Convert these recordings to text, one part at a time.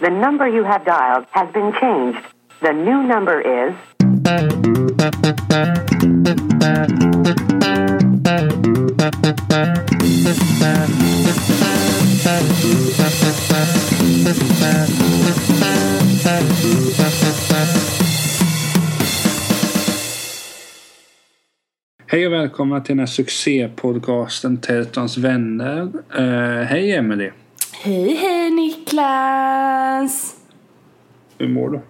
The number you have dialed has been changed. The new number is Hej och välkomna till den här succépodcasten Teltons vänner. Eh, hej Emelie. Hej hej Niklas! Hur mår du?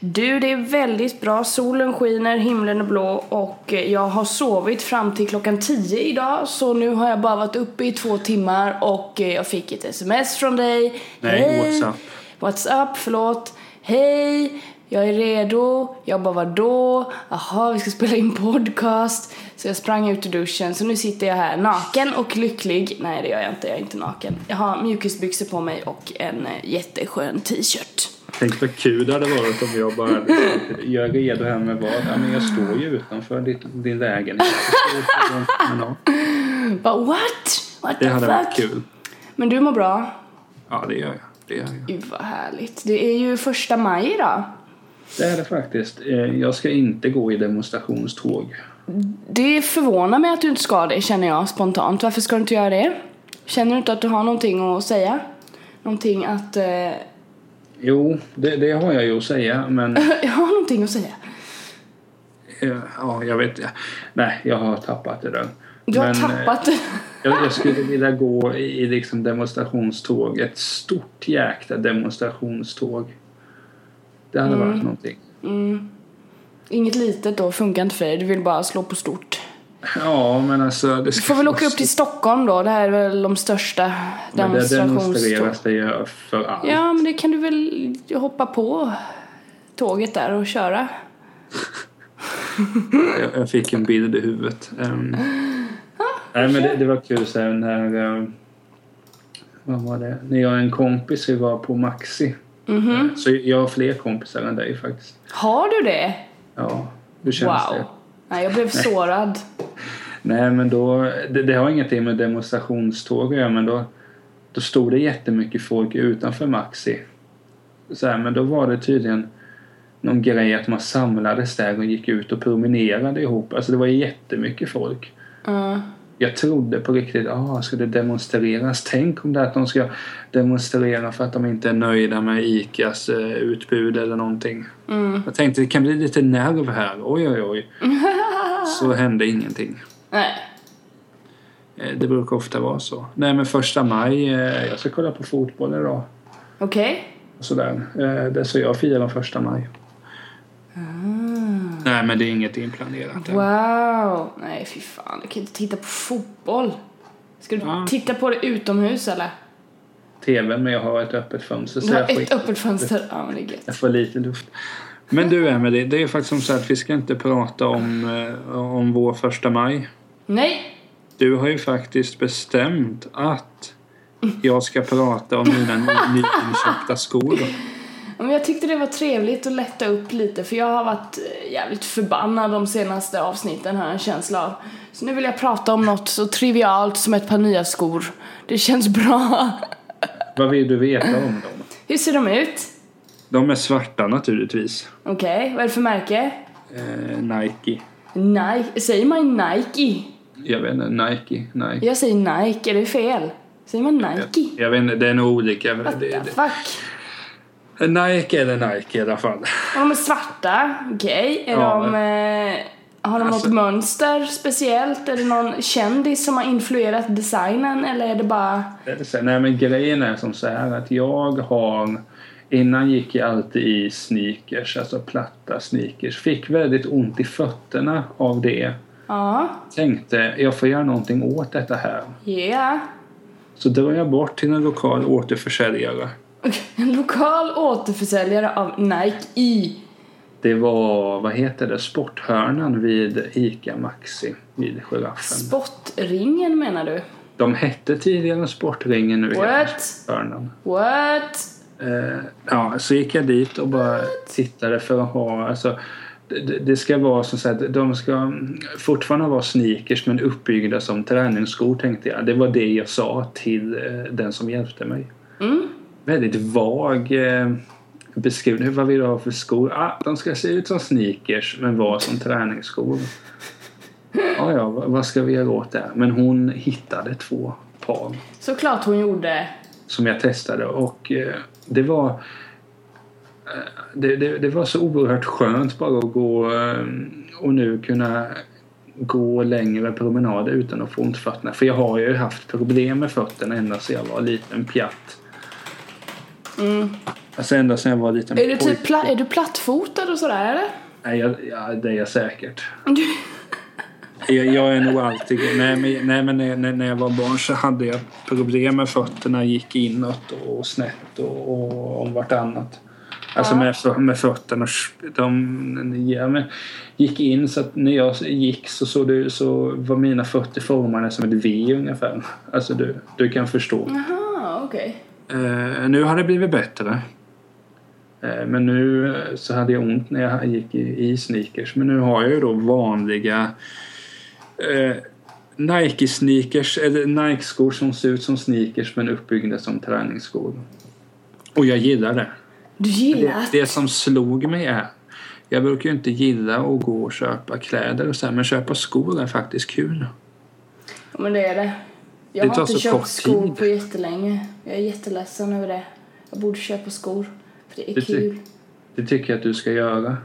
Du, det är väldigt bra. Solen skiner, himlen är blå och jag har sovit fram till klockan 10 idag. Så nu har jag bara varit uppe i två timmar och jag fick ett sms från dig. Nej, Hej! WhatsApp. WhatsApp, förlåt. Hej! Jag är redo. Jag bara vadå? Jaha, vi ska spela in podcast. Så jag sprang ut ur duschen. Så nu sitter jag här naken och lycklig. Nej, det gör jag inte. Jag är inte naken. Jag har mjukisbyxor på mig och en eh, jätteskön t-shirt. Tänk vad kul det hade varit om jag bara liksom, jag är redo här med vad? Ja, men jag står ju utanför ditt, din lägenhet. Bara what? What Det the hade fuck? varit kul. Men du mår bra? Ja, det gör jag. Det gör jag. Gud vad härligt. Det är ju första maj idag. Det är det faktiskt. Eh, Jag ska inte gå i demonstrationståg. Det förvånar mig att du inte ska det känner jag spontant. Varför ska du inte göra det? Känner du inte att du har någonting att säga? Någonting att... Eh, Jo, det, det har jag ju att säga, men jag har någonting att säga. ja, jag vet inte. Nej, jag har tappat det där. Du har Men, eh, tappat det. Jag, jag skulle vilja gå i, i liksom demonstrationståg. Ett stort jäkla demonstrationståg. Det hade Mm. varit någonting. Inget litet då funkar inte för dig. Du vill bara slå på stort. Ja, men alltså... Det Du får väl åka upp till Stockholm då. Det här är väl de största Men det demonstreras det ju för allt. Ja, men det kan du väl hoppa på tåget där och köra. Jag, fick en bild i huvudet. Um, nej, men det, det var kul så här när... Uh, vad var det? När jag och en kompis vi var på Maxi. Mhm. Så jag har fler kompisar än dig faktiskt. Har du det? Ja, hur känns Wow. det? Nej, jag blev sårad. Nej, men då... Det, det har ingenting med demonstrationståg att göra, men då, då stod det jättemycket folk utanför Maxi. Så här, men då var det tydligen någon grej att man samlades där och gick ut och promenerade ihop. Alltså det var jättemycket folk. Uh, Jag trodde på riktigt, ah, ska det demonstreras? Tänk om det att de ska demonstrera för att de inte är nöjda med ICAs eh, utbud eller någonting. mm. Jag tänkte det kan bli lite nerv här, oj oj oj. Så hände ingenting. Nej. Eh, Det brukar ofta vara så. Nej men första maj, eh, jag ska kolla på fotboll idag. Okej. Och sådär. Eh, Det är så jag firar första maj. Nej men det är inget inplanerat. än. Wow. Nej, fy fan. Jag kan inte titta på fotboll. Ska du Ja. titta på det utomhus eller? TVn men jag har ett öppet fönster. Du så har jag får ett öppet fönster. Ja, men det är gött. Jag får lite luft. Men du Emelie, det är faktiskt som så att vi ska inte prata om, eh, om vår första maj. Nej. Du har ju faktiskt bestämt att jag ska prata om mina ny- nyinköpta skor. Men jag tyckte det var trevligt att lätta upp lite för jag har varit eh, jävligt förbannad de senaste avsnitten har jag en känsla av. Så nu vill jag prata om något så trivialt som ett par nya skor. Det känns bra. Vad vill du veta om dem? Hur ser de ut? De är svarta naturligtvis. Okej, vad är det för märke? Eh, Nike. Nike. Säger man Nike? Jag vet inte, Nike. Nike. Jag säger Nike, är det fel? Säger man Nike? Jag vet inte, det är nog olika. What the fuck? Nike eller Nike i alla fall. Ja, De är svarta, okej. Är Ja, de... Eh, har de Alltså- något mönster speciellt? Är det någon kändis som har influerat designen eller är det bara... Är Nej men grejen är som så här att jag har Innan gick jag alltid i sneakers, alltså platta sneakers. Fick väldigt ont i fötterna av det. Ja, Tänkte jag får göra någonting åt detta här. yeah. Så drog jag bort till en lokal återförsäljare. En lokal återförsäljare av Nike i. Det var, vad heter det, sporthörnan vid ICA Maxi vid Giraffen. Spottringen menar du? De hette tidigare Sportringen, nu heter de What? Sporthörnan. What? Eh, ja, så gick jag dit och bara tittade för att ha, alltså det, det ska vara så att de ska fortfarande vara sneakers men uppbyggda som träningsskor tänkte jag. Det var det jag sa till eh, den som hjälpte mig. Mm. Väldigt vag eh, beskrivning. Vad vill du ha för skor? Ah, de ska se ut som sneakers men vara som träningsskor. Ja, ja, vad ska vi göra åt det? Men hon hittade två par Såklart hon gjorde. som jag testade och eh, det var eh, det, det, det var så oerhört skönt bara att gå och nu kunna gå längre promenader utan att få ont i fötterna. För jag har ju haft problem med fötterna ända sedan jag var liten pjatt. Alltså ända sedan jag var liten Mm. Är du, typ pla- är du plattfotad och sådär eller? Nej, jag, ja, det är jag säkert. Jag, jag är nog alltid... Nej, men, nej, men när, när- jag var barn så hade jag problem med fötterna. Gick inåt och snett och, och om vartannat. Alltså med, med fötterna. De ja, men, gick in så att när jag gick så, så, det, så var mina fötter formade som ett V ungefär. Alltså du, du kan förstå. Jaha, okej. Eh, nu har det blivit bättre. Eh, men nu eh, så hade jag ont när jag gick i, i sneakers. Men nu har jag ju då vanliga eh, Nike sneakers eller Nike skor som ser ut som sneakers men uppbyggda som träningsskor. Och jag gillar det. Du Det, gillar det som slog mig är jag brukar ju inte gilla att gå och köpa kläder och så här, men köpa skor är faktiskt kul. Ja, men det är det. Jag har inte köpt skor tid. på jättelänge. Jag är jätteledsen över det. Jag borde köpa skor. För det är Det kul. Det tycker jag att du ska göra.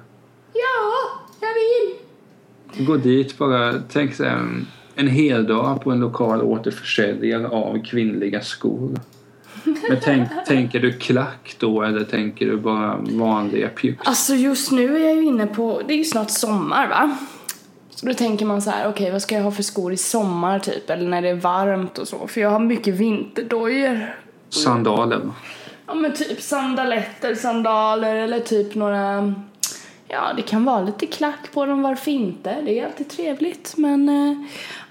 Ja, jag vill. Gå dit bara, tänk så här, en hel dag på en lokal återförsäljare av kvinnliga skor. Men tänk, tänker du klack då eller tänker du bara vanliga pjux? Alltså just nu är jag ju inne på, det är ju snart sommar va? Så då tänker man så här, okej vad ska jag ha för skor i sommar typ? Eller när det är varmt och så. För jag har mycket vinterdojor. Sandaler. Ja men typ sandaletter, sandaler eller typ några Ja, det kan vara lite klack på dem, varför inte? Det är alltid trevligt, men eh,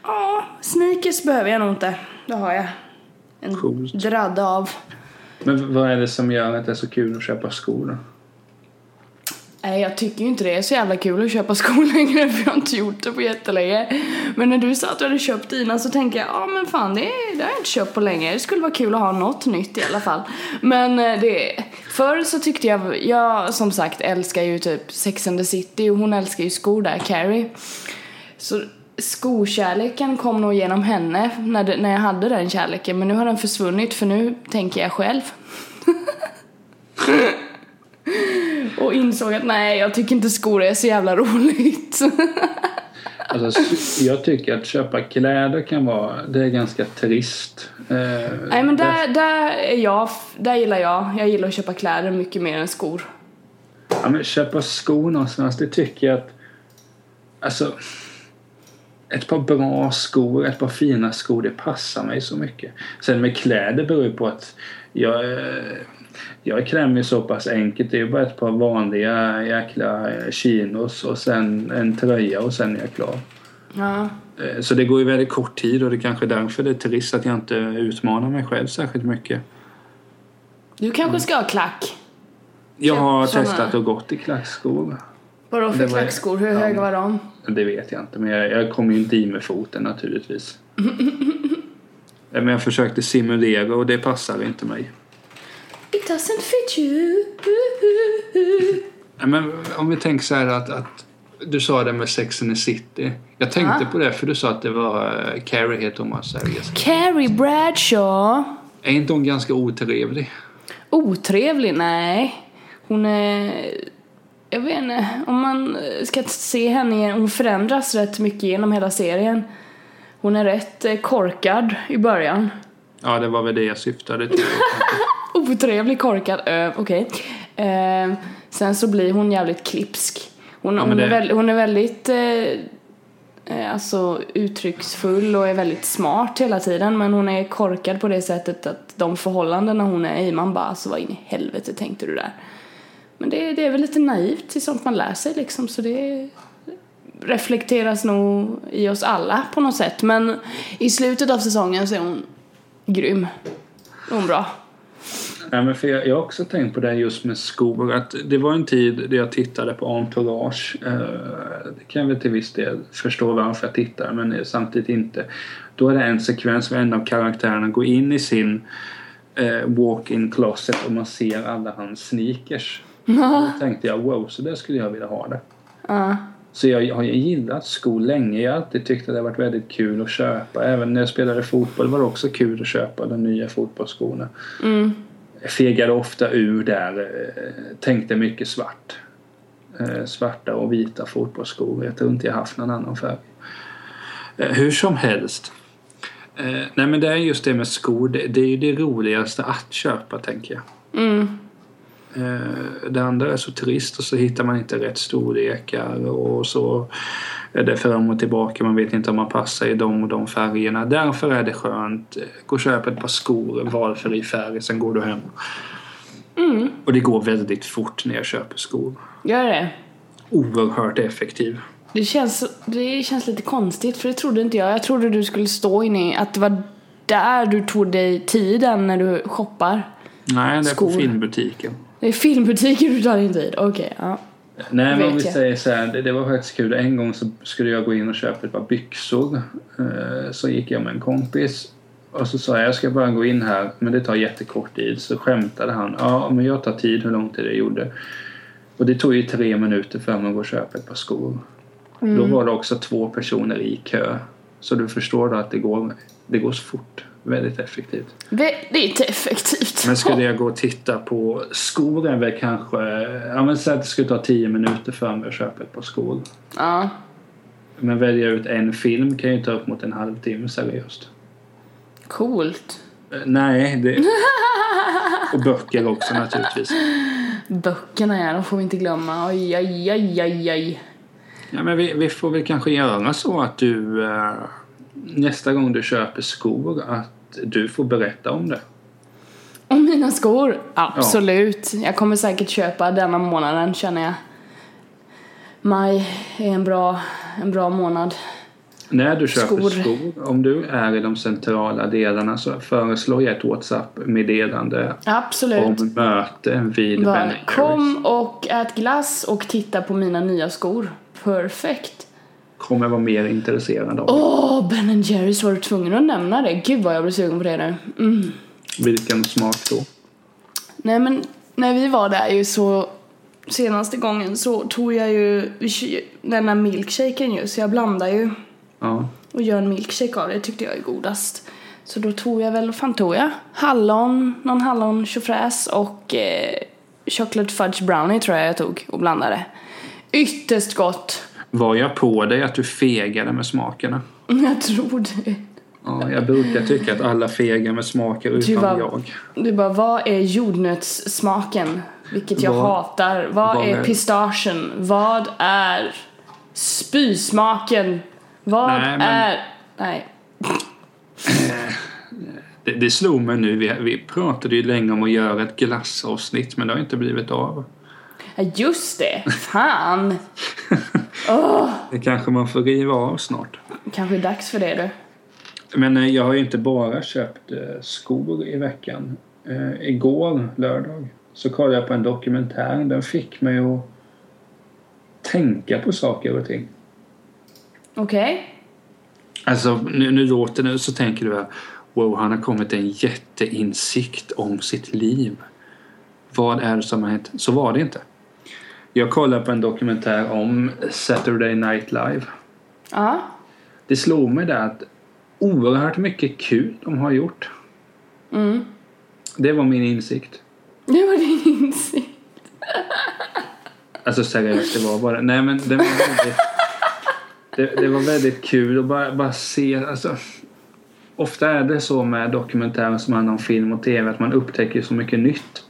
ja, sneakers behöver jag nog inte. Det har jag. En Coolt. dradde av. Men vad är det som gör att det är så kul att köpa skor då? Nej, jag tycker ju inte det är så jävla kul att köpa skor längre för jag har inte gjort det på jättelänge. Men när du sa att du hade köpt dina så tänkte jag, ja men fan det, det har jag inte köpt på länge. Det skulle vara kul att ha något nytt i alla fall. Men eh, det, förr så tyckte jag, jag som sagt älskar ju typ Sex and the City och hon älskar ju skor där, Carrie. Så skokärleken kom nog genom henne när, det, när jag hade den kärleken men nu har den försvunnit för nu tänker jag själv. Och insåg att nej, jag tycker inte skor är så jävla roligt. Alltså, jag tycker att köpa kläder kan vara, det är ganska trist. Eh, nej men där, där är jag, där gillar jag. Jag gillar att köpa kläder mycket mer än skor. Ja, men köpa skor någonstans, det tycker jag att... Alltså... Ett par bra skor, ett par fina skor, det passar mig så mycket. Sen med kläder beror ju på att jag, eh, jag mig så pass enkelt. Det är bara ett par vanliga jäkla eh, chinos och sen en tröja och sen är jag klar. Ja. Eh, Så det går ju väldigt kort tid och det är kanske därför det är trist att jag inte utmanar mig själv särskilt mycket. Du kanske ska ha klack? Jag har Såna- testat och gått i klackskor. Vadå för klackskor? Hur Ja. höga var de? Det vet jag inte, men jag, jag kom ju inte i med foten naturligtvis. Men jag försökte simulera och det passar inte mig. It doesn't fit you. Men om vi tänker så här att, att du sa det med Sex and the City. Jag tänkte Ja. på det för du sa att det var uh, Carrie heter hon seriös. Carrie Bradshaw. Är inte hon ganska otrevlig? Otrevlig? Nej. Hon är... Jag vet inte. Om man ska se henne igen. Hon förändras rätt mycket genom hela serien. Hon är rätt eh, korkad i början. Ja, det var väl det jag syftade till. Otrevlig, korkad, ö, okej. Eh, sen så blir hon jävligt klipsk. Hon, Ja, hon, är, det- väl, hon är väldigt eh, eh, alltså, uttrycksfull och är väldigt smart hela tiden men hon är korkad på det sättet att de förhållandena hon är i, man bara alltså vad in i helvete tänkte du där? Men det, det är väl lite naivt till sånt man lär sig liksom så det reflekteras nog i oss alla på något sätt men i slutet av säsongen så är hon grym. Är hon bra. Nej, men för jag, jag har också tänkt på det just med skor. Att det var en tid där jag tittade på Entourage. Eh, det kan jag till viss del förstå varför jag tittar men samtidigt inte. Då är det en sekvens där en av karaktärerna går in i sin eh, walk-in closet och man ser alla hans sneakers. Då tänkte jag wow, så där skulle jag vilja ha det. Så jag har gillat skor länge. Jag har alltid tyckt att det har varit väldigt kul att köpa. Även när jag spelade fotboll var det också kul att köpa de nya fotbollsskorna. Mm. Fegade ofta ur där. eh, Tänkte mycket svart. Eh, Svarta och vita fotbollsskor. Jag tror inte jag haft någon annan färg. Eh, Hur som helst. Nej men det är just det med skor. Det, är ju det roligaste att köpa tänker jag. Mm. Det andra är så trist och så hittar man inte rätt storlekar och så är det fram och tillbaka. Man vet inte om man passar i de och de färgerna. Därför är det skönt. Gå och köp ett par skor, valfri färg, sen går du hem. Mm. Och det går väldigt fort när jag köper skor. Gör det? Oerhört effektiv. Det känns, det känns lite konstigt för det trodde inte jag. Jag trodde du skulle stå inne i, att det var där du tog dig tiden när du shoppar. Nej, det är Skor. på filmbutiken. Det är filmbutiker du tar din tid. Okej, ja. Nej, men om vi säger så här, det, det var faktiskt kul. En gång så skulle jag gå in och köpa ett par byxor. Eh, Så gick jag med en kompis. Och så sa jag, jag ska bara gå in här, men det tar jättekort tid. Så skämtade han, ja men jag tar tid hur lång tid det gjorde. Och det tog ju tre minuter för mig att gå och köpa ett par skor. Då var det också två personer i kö. Så du förstår då att det går, det går så fort. Väldigt effektivt. Väldigt effektivt. Men skulle jag gå och titta på skor är väl kanske... Ja men säg att det skulle ta 10 minuter för mig att köpa ett par skor. Ja. Men välja ut en film kan ju ta upp mot en halvtimme seriöst. Coolt. Eh, Nej, det... Och böcker också naturligtvis. Böckerna ja, de får vi inte glömma. Oj, oj, oj, oj, oj. Ja, men vi, vi får väl kanske göra så att du eh, nästa gång du köper skor att du får berätta om det. Och mina skor? Absolut. Jag kommer säkert köpa denna månaden känner jag. Maj är en bra, en bra månad. När du köper Skor. skor, om du är i de centrala delarna så föreslår jag ett WhatsApp-meddelande Absolut. om möte vid kom och ät glass och titta på mina nya skor. Perfekt. Kommer vara mer intresserad av. Åh, Ben Jerrys var du tvungen att nämna det. Gud vad jag blir sugen på det nu. Mm. Vilken smak då? Nej men när vi var där ju så senaste gången så tog jag ju denna milkshaken ju så jag blandar ju Ja. och gör en milkshake av det tyckte jag är godast. Så då tog jag väl, fan tog jag? Hallon, någon hallon tjofräs och eh, chocolate fudge brownie tror jag jag tog och blandade. Ytterst gott. Var jag på dig att du fegade med smakerna? Jag tror det. Ja, jag brukar tycka att alla fegar med smaker utom var- jag. Du bara, vad är jordnötssmaken? Vilket jag Vad- hatar. Vad, vad är är- pistagen? Vad är spysmaken? Vad Nej, men- är... Nej. Det, det slog mig nu. Vi, vi pratade ju länge om att göra ett glassavsnitt men det har inte blivit av. Ja, just det. Fan. Det kanske man får riva av snart. Kanske är dags för det du. Men eh, jag har ju inte bara köpt eh, skor i veckan. Eh, igår, lördag, så kollade jag på en dokumentär. Den fick mig att tänka på saker och ting. Okej. Alltså, nu, nu låter det så tänker du här. Wow, han har kommit till en jätteinsikt om sitt liv. Vad är det som har hänt? Så var det inte. Jag kollade på en dokumentär om Saturday Night Live. Ja. Det slog mig där att oerhört mycket kul de har gjort. Mm. Det var min insikt. Det var din insikt. Alltså seriöst, det var bara... Nej men det var väldigt... Det, det var väldigt kul att bara, bara se... Alltså, ofta är det så med dokumentärer som handlar om film och tv att man upptäcker så mycket nytt.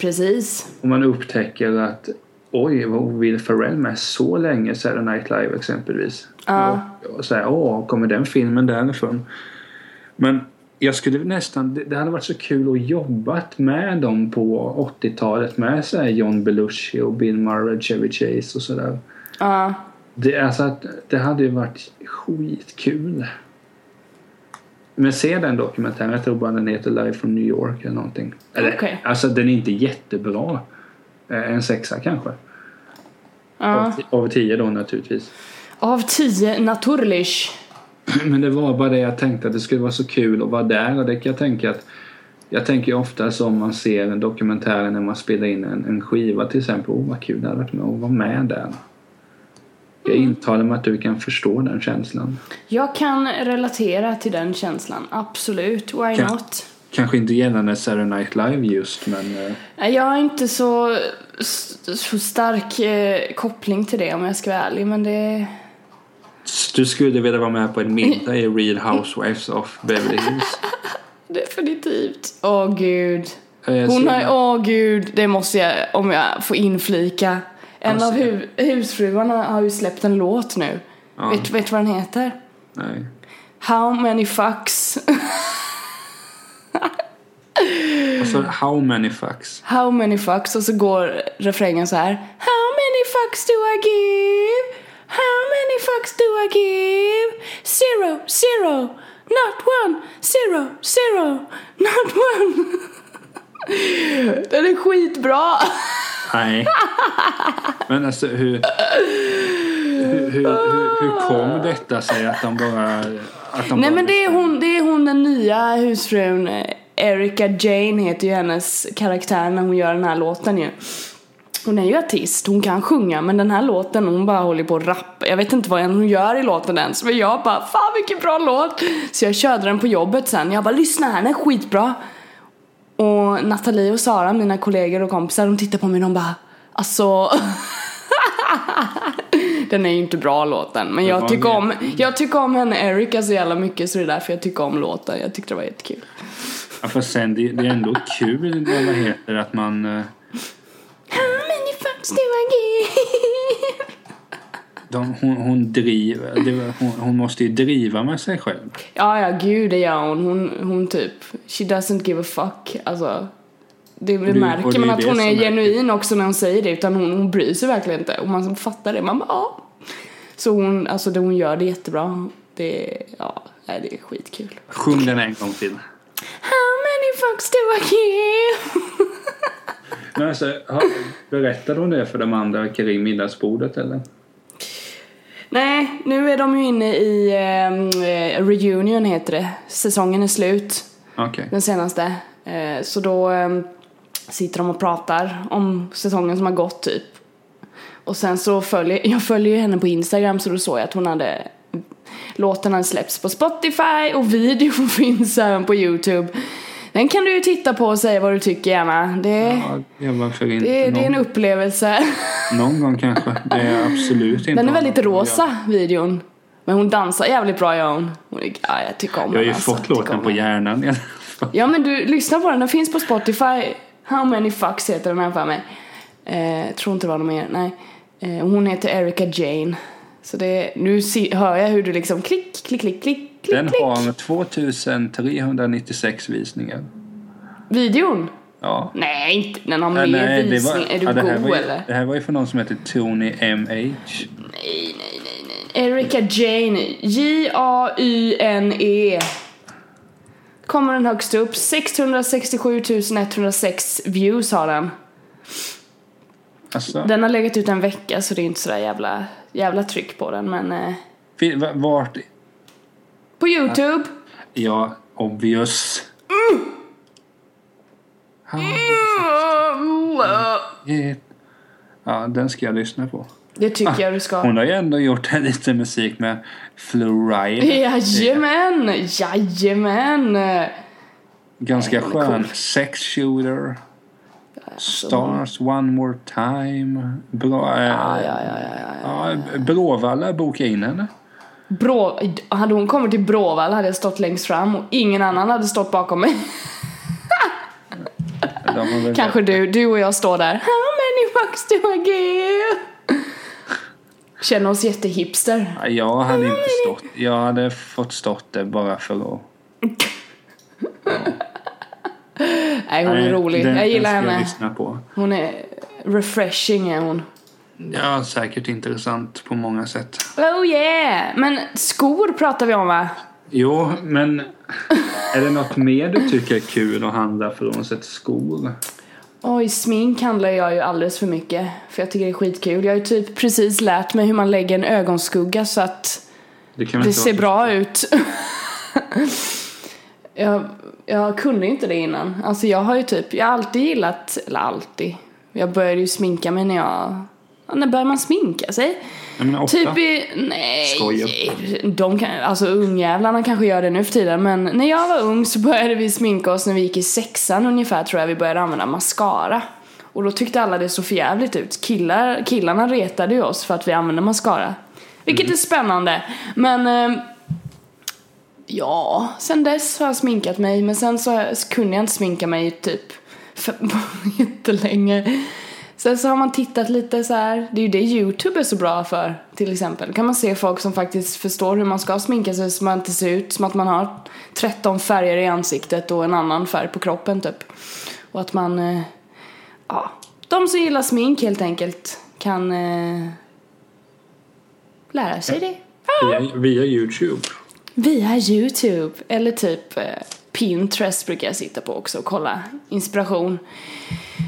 Precis. Och man upptäcker att oj, var Will Ferrell med så länge Saturday Night Live exempelvis. Ja. Och, och så här, åh, kommer den filmen därifrån? Men jag skulle nästan, det, det hade varit så kul att jobbat med dem på 80-talet med så här John Belushi och Bill Murray, Chevy Chase och sådär. Ja. Det, alltså att, det hade ju varit skitkul. Men se den dokumentären, jag tror bara den heter Live from New York eller någonting. Eller, Okej. Alltså den är inte jättebra. Eh, En sexa kanske. Ja. Av, av tio då naturligtvis. Av tio naturlich. Men det var bara det jag tänkte att det skulle vara så kul att vara där och det kan jag tänka att jag tänker ofta som man ser en dokumentär när man spelar in en, en skiva till exempel. Åh vad kul det hade varit med att vara med där. Jag intalar mig att du kan förstå den känslan. Jag kan relatera till den känslan, absolut. Why Kan- not? Kanske inte gällande Saturday Night Live just men eh, Jag har inte så, så stark eh, koppling till det om jag ska vara ärlig, men det... du skulle vilja vara med på en middag i Real Housewives of Beverly Hills. Definitivt. Åh gud. Eh, Hon har, åh gud, det måste jag, om jag får inflika. En Alltså. av hu, husfruarna har ju släppt en låt nu. Ja. Vet, vet du vad den heter? Nej. How many fucks? Alltså, how many fucks? How many fucks? Och så går refrängen så här. How many fucks do I give? How many fucks do I give? Zero, zero, not one, zero, zero, not one. Den är skitbra. Nej. Men alltså hur... Hur, hur, hur, hur kom detta sig att de bara... De Nej men det är, hon, det är hon den nya husfrun. eh, Erica Jane heter ju hennes karaktär när hon gör den här låten ju. Hon är ju artist, hon kan sjunga men den här låten hon bara håller på att rappa. Jag vet inte vad hon gör i låten ens men jag bara fan vilken bra låt. Så jag körde den på jobbet sen. Jag bara lyssna här, den är skitbra. Och Nathalie och Sara, mina kollegor och kompisar, de tittar på mig och de bara alltså Den är ju inte bra låten men Det jag tycker om, jag tycker om henne Erika så jävla mycket så det är därför jag tycker om låten. Jag tyckte det var jättekul. Ja, fast sen det, det är ändå kul vad vad heter det, att man... How many fucks do I give? De, hon, hon driver... Det, hon, hon måste ju driva med sig själv. Ja, ja, gud det gör hon. Hon, hon typ, she doesn't give a fuck. Alltså, det, det och märker man är att hon är är- genuin också när hon säger det. Utan hon, hon bryr sig verkligen inte. Och man fattar det. Man bara, ja. Så hon, alltså det hon gör det jättebra. Det, ja, det är skitkul. Sjung den en gång till. How many fucks do I give? Men alltså, berättade hon det för de andra kring middagsbordet eller? Nej, nu är de ju inne i ehm, eh, reunion heter det. Säsongen är slut. Okej. den senaste. Eh, så då eh, sitter de och pratar om säsongen som har gått typ. Och sen så följer, jag följer henne på Instagram så då såg jag att hon hade låten hade släppts på Spotify och videon finns även på Youtube. Den kan du ju titta på och säga vad du tycker gärna. Det, Ja, det, det är en någon, upplevelse. någon gång kanske. Det är absolut inte Den är väldigt någon- rosa, videon. Men hon dansar jävligt bra gör hon. hon är, ja, jag tycker om Jag har ju alltså. fått låten på hjärnan. Ja men du, lyssna på den, den finns på Spotify. How many fucks heter den här för mig. Eh, tror inte det var någon mer, nej. Eh, hon heter Erica Jane. Så det, nu se, hör jag hur du liksom klick, klick, klick, klick, klick, Den har 2396 visningar. Videon? Ja. Nej, inte, den har Ja, mer nej, det visning. var- är du ja, god ju, eller? Det här var ju för någon som heter Tony M.H. Nej, nej, nej, nej. Erica Jane. J-A-Y-N-E. Kommer den högst upp. 667 106 views har den. Alltså, Den har legat ut en vecka så det är inte sådär jävla, jävla tryck på den men eh, vart... På youtube! Ja, obvious. Ja, den ska jag lyssna på. Det tycker jag du ska. Hon har ju ändå gjort lite musik med Floride. Jajamän! Jajamän! Ganska skön. cool. Sex shooter. Stars one more time. Bra. eh, Ja, ja, ja, ja, Bråvalla bokade in henne. Brå, hade hon kommit till Bråvalla hade jag stått längst fram och ingen annan hade stått bakom mig. Kanske du, du och jag står där. How many bucks do I give? Känner oss jättehipster. Ja, Jag hade inte stått. Jag hade fått stått där bara för att... Nej hon är Nej, rolig, den- jag gillar den ska Jag henne. lyssna på. Hon är refreshing är hon. Ja, säkert intressant på många sätt. Oh yeah! Men skor pratar vi om va? Jo, men är det något mer du tycker är kul att handla frånsett skor? Oj, smink handlar jag ju alldeles för mycket. För jag tycker det är skitkul. Jag har ju typ precis lärt mig hur man lägger en ögonskugga så att Det, det ser bra ut. jag, jag kunde ju inte det innan. Alltså jag har ju typ, jag har alltid gillat, eller alltid. Jag började ju sminka mig när jag, ja, när börjar man sminka sig? Ofta. Typ i, nej, Skojar. de kan, alltså ungjävlarna kanske gör det nu för tiden men när jag var ung så började vi sminka oss när vi gick i sexan ungefär tror jag vi började använda mascara. Och då tyckte alla det såg för jävligt ut. Killar, killarna retade ju oss för att vi använde mascara. Vilket Mm. är spännande. Men eh, ja, sen dess har jag sminkat mig men sen så, så kunde jag inte sminka mig typ för, jättelänge. Sen så har man tittat lite så här. det är ju det YouTube är så bra för till exempel. Då kan man se folk som faktiskt förstår hur man ska sminka sig så man inte ser ut som att man har 13 färger i ansiktet och en annan färg på kroppen typ. Och att man, eh, ja, de som gillar smink helt enkelt kan eh, lära sig det. Via, via Youtube. Via YouTube eller typ eh, Pinterest brukar jag sitta på också och kolla inspiration.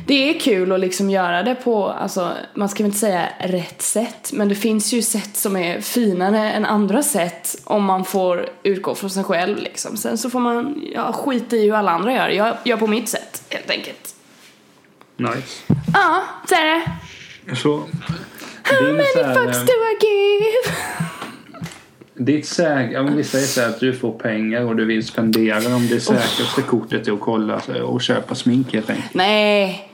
Det är kul att liksom göra det på, alltså man ska väl inte säga rätt sätt men det finns ju sätt som är finare än andra sätt om man får utgå från sig själv liksom. Sen så får man ja, skita i hur alla andra gör. Jag gör på mitt sätt helt enkelt. Nice. Ja, så är det. Så, How many fucks eh, do I give? Ditt säk, ja, men vi säger så här att du får pengar och du vill spendera om det säkraste kortet är att kolla och köpa smink helt enkelt. Nej,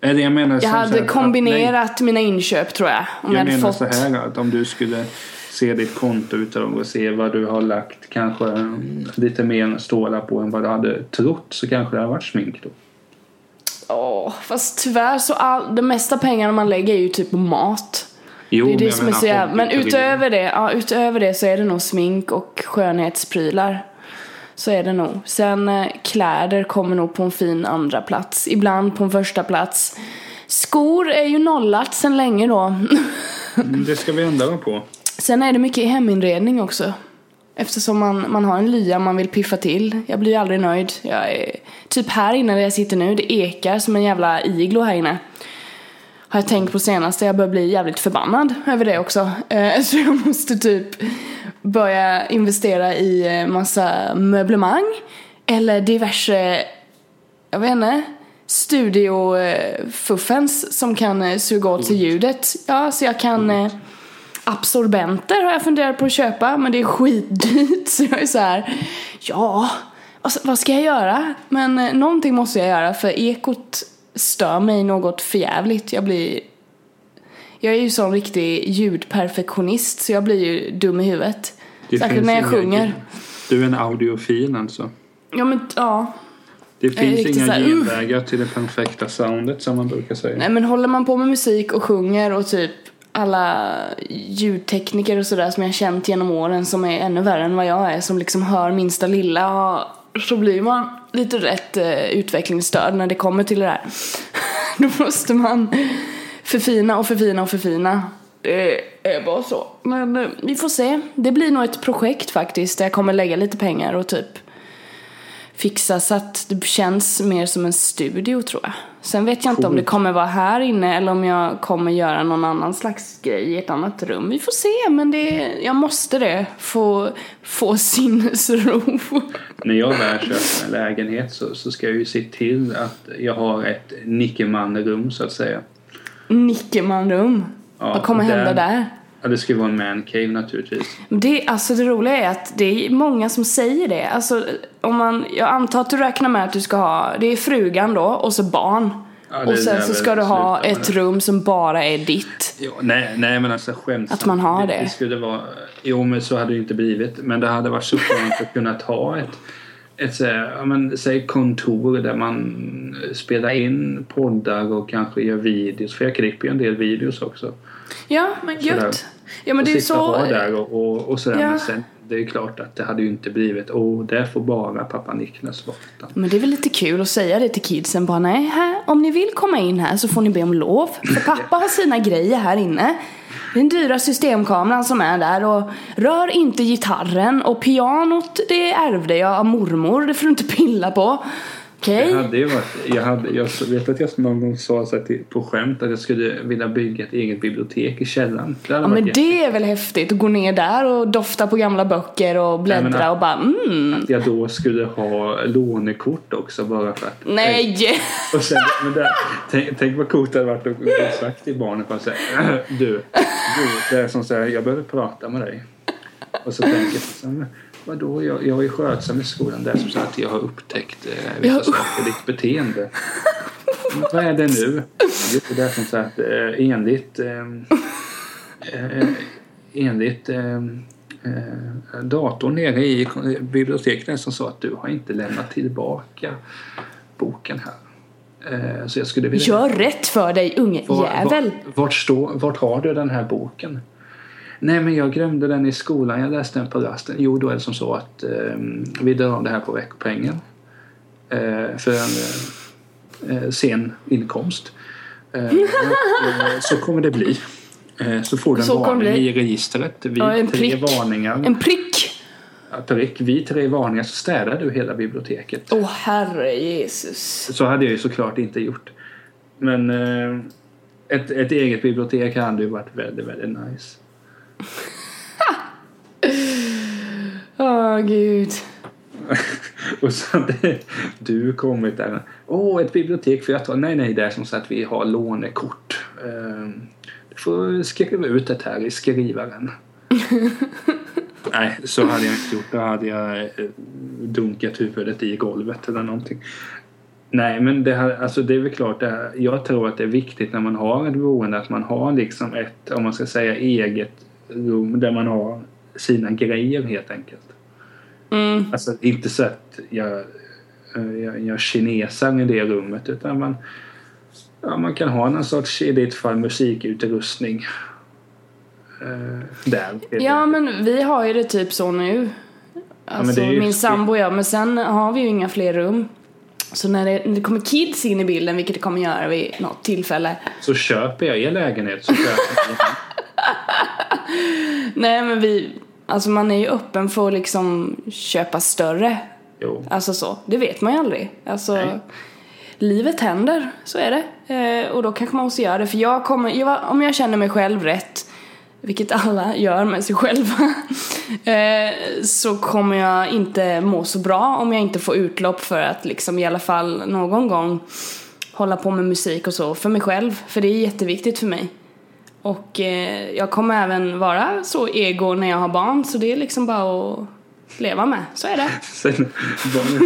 Är det jag menar jag hade att- kombinerat mina inköp tror jag. Om jag, Jag, menar fått... så här att om du skulle se ditt konto utav och se vad du har lagt kanske mm, lite mer stålar på än vad du hade trott så kanske det hade varit smink då. Åh, fast tyvärr så all, det mesta pengarna man lägger är ju typ på mat. Jo, Det är det som är så jävla... Men utöver det, ja, utöver det så är det nog smink och skönhetsprylar. Så är det nog. Sen eh, kläder kommer nog på en fin andra plats. Ibland på en första plats. Skor är ju nollat sen länge då. Mm, Det ska vi ändra på. Sen är det mycket heminredning också. Eftersom man, man har en lya man vill piffa till. Jag blir ju aldrig nöjd. Jag är, typ här inne där jag sitter nu, det ekar som en jävla iglo här inne. Har jag tänkt på senaste. Jag börjar bli jävligt förbannad över det också. Eh, Så jag måste typ börja investera i eh, massa möblemang. Eller diverse, jag vet inte, studiofuffens som kan eh, suga åt sig ljudet. Ja, så jag kan absorbenter har jag funderat på att köpa men det är skitdyrt så jag är så här, ja, vad, ska jag göra? Men någonting måste jag göra för ekot stör mig något förjävligt. Jag blir, jag är ju sån riktig ljudperfektionist så jag blir ju dum i huvudet. Det Särskilt när jag sjunger. Du är en audiofil alltså. Ja men ja, Det finns inga här, genvägar till det perfekta soundet som man brukar säga. Nej men håller man på med musik och sjunger och typ alla ljudtekniker och sådär som jag känt genom åren som är ännu värre än vad jag är som liksom hör minsta lilla så blir man lite rätt eh, utvecklingsstörd när det kommer till det där. Då måste man förfina och förfina och förfina. Det är bara så. Men eh, vi får se. Det blir nog ett projekt faktiskt där jag kommer lägga lite pengar och typ fixa så att det känns mer som en studio tror jag. Sen vet jag inte om det kommer vara här inne eller om jag kommer göra någon annan slags grej i ett annat rum. Vi får se men det, jag måste det. Få, få sinnesro. När jag väl köper en lägenhet så, så ska jag ju se till att jag har ett nickemanrum så att säga. Nickemanrum. Ja, Vad kommer hända där? Ja, det ska ju vara en mancave naturligtvis. Det, alltså det roliga är att det är många som säger det. Alltså, om man, jag antar att du räknar med att du ska ha, det är frugan då och så barn. Ja, och sen så ska du ha ett det. rum som bara är ditt. Ja, nej, nej men alltså skämtsamt. Att man har det. det. skulle vara, jo men så hade det inte blivit. Men det hade varit så skönt att kunna ta ett, ett så här, ja, men, säg kontor där man spelar in poddar och kanske gör videos. För jag klipper ju en del videos också. Ja, men gött. Ja men och det är och så. ha där och, och, och sådär. Ja. Men sen, det är ju klart att det hade ju inte blivit, åh, där får bara pappa Niklas vara. Men det är väl lite kul att säga det till kidsen bara nej, här, om ni vill komma in här så får ni be om lov. För pappa har sina grejer här inne. Den dyra systemkameran som är där och rör inte gitarren och pianot det ärvde jag av mormor, det får du inte pilla på. Okej? Jag hade varit, jag, hade, jag vet att jag någon gång sa så till, på skämt att jag skulle vilja bygga ett eget bibliotek i källaren. Det Ja men det är väl häftigt att gå ner där och dofta på gamla böcker och bläddra Nej, att- och bara mm. Att jag då skulle ha lånekort också bara för att... Nej! Och sen, men där, tänk, tänk vad coolt det hade varit att sagt till barnen bara så här, du, du, det är som säger jag behöver prata med dig. Och så tänker jag så här, vadå, jag, jag är skötsam i skolan. Det är som så att jag har upptäckt eh, vissa saker i ditt beteende. Men Vad är det nu? Jo, det är som så att eh, enligt eh, eh, enligt eh, eh, datorn nere i biblioteket som sa att du har inte lämnat tillbaka boken här. Eh, så jag skulle vilja... Gör rätt för dig unge Var- jävel! Vart, vart, står, vart har du den här boken? Nej, men jag glömde den i skolan. Jag läste den på rasten. Jo, då är det som så att eh, vi drar av det här på veckopengen. Eh, för en eh, sen inkomst. Eh, och, så kommer det bli. Eh, så får du en Så varning det i registret. Vid Ja, tre prick. varningar. En prick! Ja, prick. Vid tre varningar så städar du hela biblioteket. Åh herre Jesus. Så hade jag ju såklart inte gjort. Men eh, ett, ett eget bibliotek hade ju varit väldigt, väldigt nice. Åh gud. Och så hade du kommit där. Åh, ett bibliotek för jag tar... Nej, nej, det är som så att vi har lånekort. Eh, du får skriva ut det här i skrivaren. nej, så hade jag inte gjort. Då hade jag eh, dunkat huvudet i golvet eller någonting. Nej, men det, här, alltså det är väl klart. Det här, jag tror att det är viktigt när man har ett boende att man har liksom ett, om man ska säga eget rum där man har sina grejer helt enkelt. Mm. Alltså inte så att jag, eh, jag, jag kinesar i det rummet utan man, ja, man kan ha någon sorts, i ditt fall, musikutrustning. Eh, där. Ja men vi har ju det typ så nu. Alltså ju- min sambo och jag, men sen har vi ju inga fler rum. Så när det, när det kommer kids in i bilden, vilket det kommer göra vid något tillfälle. Så köper jag er lägenhet så köper jag Nej men vi, alltså man är ju öppen för att liksom köpa större. Jo. Alltså så, det vet man ju aldrig. Alltså, Nej. livet händer, så är det. Eh, och då kanske man måste göra det. För jag kommer, jag, om jag känner mig själv rätt, vilket alla gör med sig själva, eh, så kommer jag inte må så bra om jag inte får utlopp för att liksom i alla fall någon gång hålla på med musik och så för mig själv. För det är jätteviktigt för mig. Och eh, jag kommer även vara så ego när jag har barn, så det är liksom bara att leva med. Så är det. Sen barnet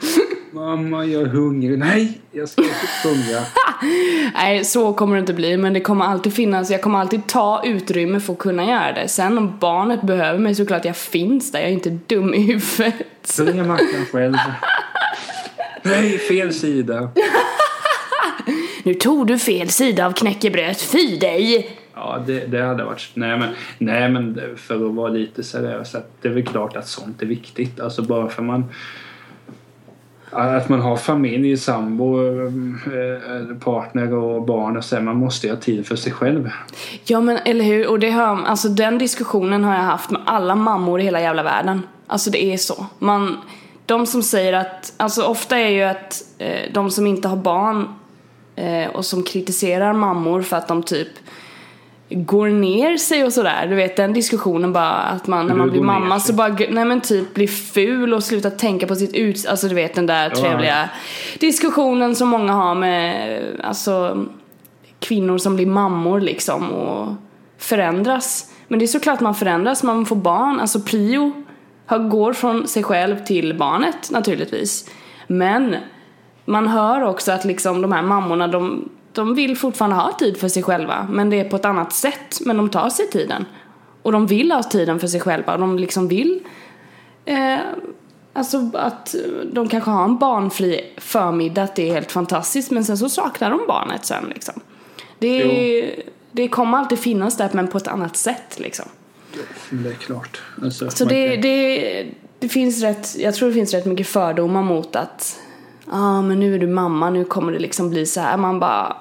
säger, Mamma, jag är hungrig. Nej, jag ska inte sjunga. Nej, så kommer det inte bli, men det kommer alltid finnas, jag kommer alltid ta utrymme för att kunna göra det. Sen om barnet behöver mig så klart jag finns där, jag är inte dum i huvudet. Är mackan själv. Nej, fel sida. Nu tog du fel sida av knäckebröd, fy dig! Ja, det, det hade varit... Nej men, nej, men för att vara lite seriös. Att det är väl klart att sånt är viktigt. Alltså bara för man... Att man har familj, sambo, eh, eh, partner och barn och så. här, Man måste ju ha tid för sig själv. Ja men eller hur, och det hör, alltså den diskussionen har jag haft med alla mammor i hela jävla världen. Alltså det är så. Man, de som säger att, alltså ofta är ju att eh, de som inte har barn eh, och som kritiserar mammor för att de typ går ner sig och sådär. Du vet den diskussionen bara att man när man blir mamma så bara, nej men typ blir ful och slutar tänka på sitt ut, alltså du vet den där trevliga diskussionen som många har med, alltså kvinnor som blir mammor liksom och förändras. Men det är såklart man förändras, man får barn, alltså prio går från sig själv till barnet naturligtvis. Men man hör också att liksom de här mammorna, de, de vill fortfarande ha tid för sig själva, men det är på ett annat sätt, men de tar sig tiden. Och de vill ha tiden för sig själva, de liksom vill eh, Alltså att de kanske har en barnfri förmiddag, att det är helt fantastiskt, men sen så saknar de barnet sen liksom. Det, är, det kommer alltid finnas där, men på ett annat sätt liksom. Det är klart. Alltså, Så det, det, det finns rätt, jag tror det finns rätt mycket fördomar mot att Ja ah, men nu är du mamma, nu kommer det liksom bli så här. Man bara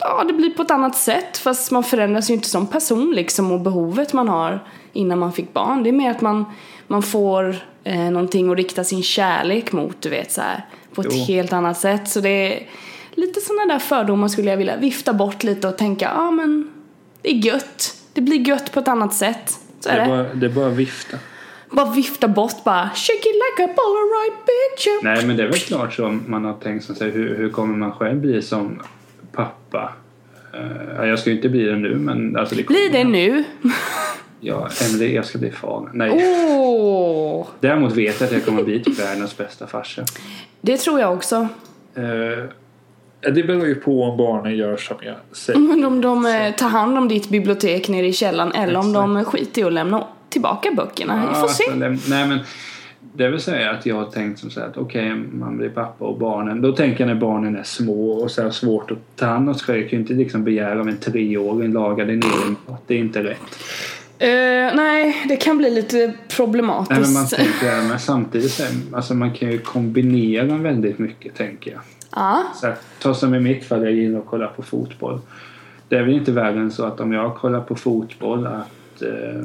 ja, det blir på ett annat sätt fast man förändras ju inte som person liksom och behovet man har innan man fick barn. Det är mer att man, man får eh, någonting att rikta sin kärlek mot, du vet så här, på ett Jo. helt annat sätt. Så det är lite sådana där fördomar skulle jag vilja vifta bort lite och tänka, ja men det är gött. Det blir gött på ett annat sätt. Så Det är är det. bara, det är bara vifta. Bara vifta bort bara, shake it like a polaroid picture. Nej, men det är väl klart så om man har tänkt säga, hur, hur kommer man själv bli som pappa? Eh, jag ska ju inte bli det nu, men alltså det Blir det nu? Ja, Emily, jag ska bli far. Nej. Åh! Däremot vet jag att jag kommer bli typ världens bästa farsa. Det tror jag också. Eh, Det beror ju på om barnen gör som jag säger. Men om de eh, tar hand om ditt bibliotek nere i källaren eller om de skiter i att lämna tillbaka böckerna. Vi får se. alltså, nej, men det vill säga att jag har tänkt som så här att okej, man blir pappa och barnen. Då tänker jag när barnen är små och så här svårt att ta hand om sig. Jag kan ju inte liksom begära av en treåring laga din egen mat. Det är inte rätt. Eh, nej, det kan bli lite Nej, men man problematiskt. tänker, men samtidigt så, alltså man kan ju kombinera väldigt mycket tänker jag. Ja, Så här, ta som i mitt fall, jag gillar att kolla på fotboll. Det är väl inte värre än så att om jag kollar på fotboll att eh,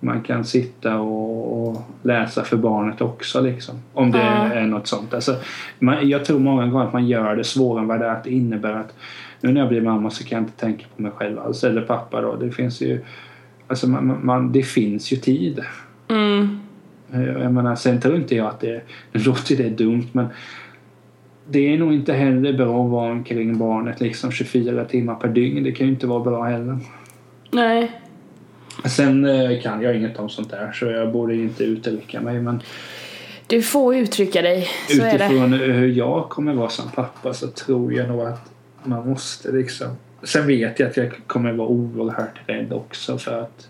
man kan sitta och, och läsa för barnet också liksom. Om det Ja. är något sånt. Alltså, man, jag tror många gånger att man gör det svårare än vad det är. Att det innebär att nu när jag blir mamma så kan jag inte tänka på mig själv alls. Eller pappa då. Det finns ju Alltså man, man, det finns ju tid. mm, Eh, Jag menar, sen tror inte jag att det, nu låter det dumt men det är nog inte heller bra att vara omkring barnet liksom 24 timmar per dygn. Det kan ju inte vara bra heller. nej. Sen eh, kan jag inget om sånt där så jag borde inte uttrycka mig men Du får uttrycka dig, så utifrån hur jag kommer vara som pappa så tror jag nog att man måste liksom Sen vet jag att jag kommer vara oerhört rädd också för att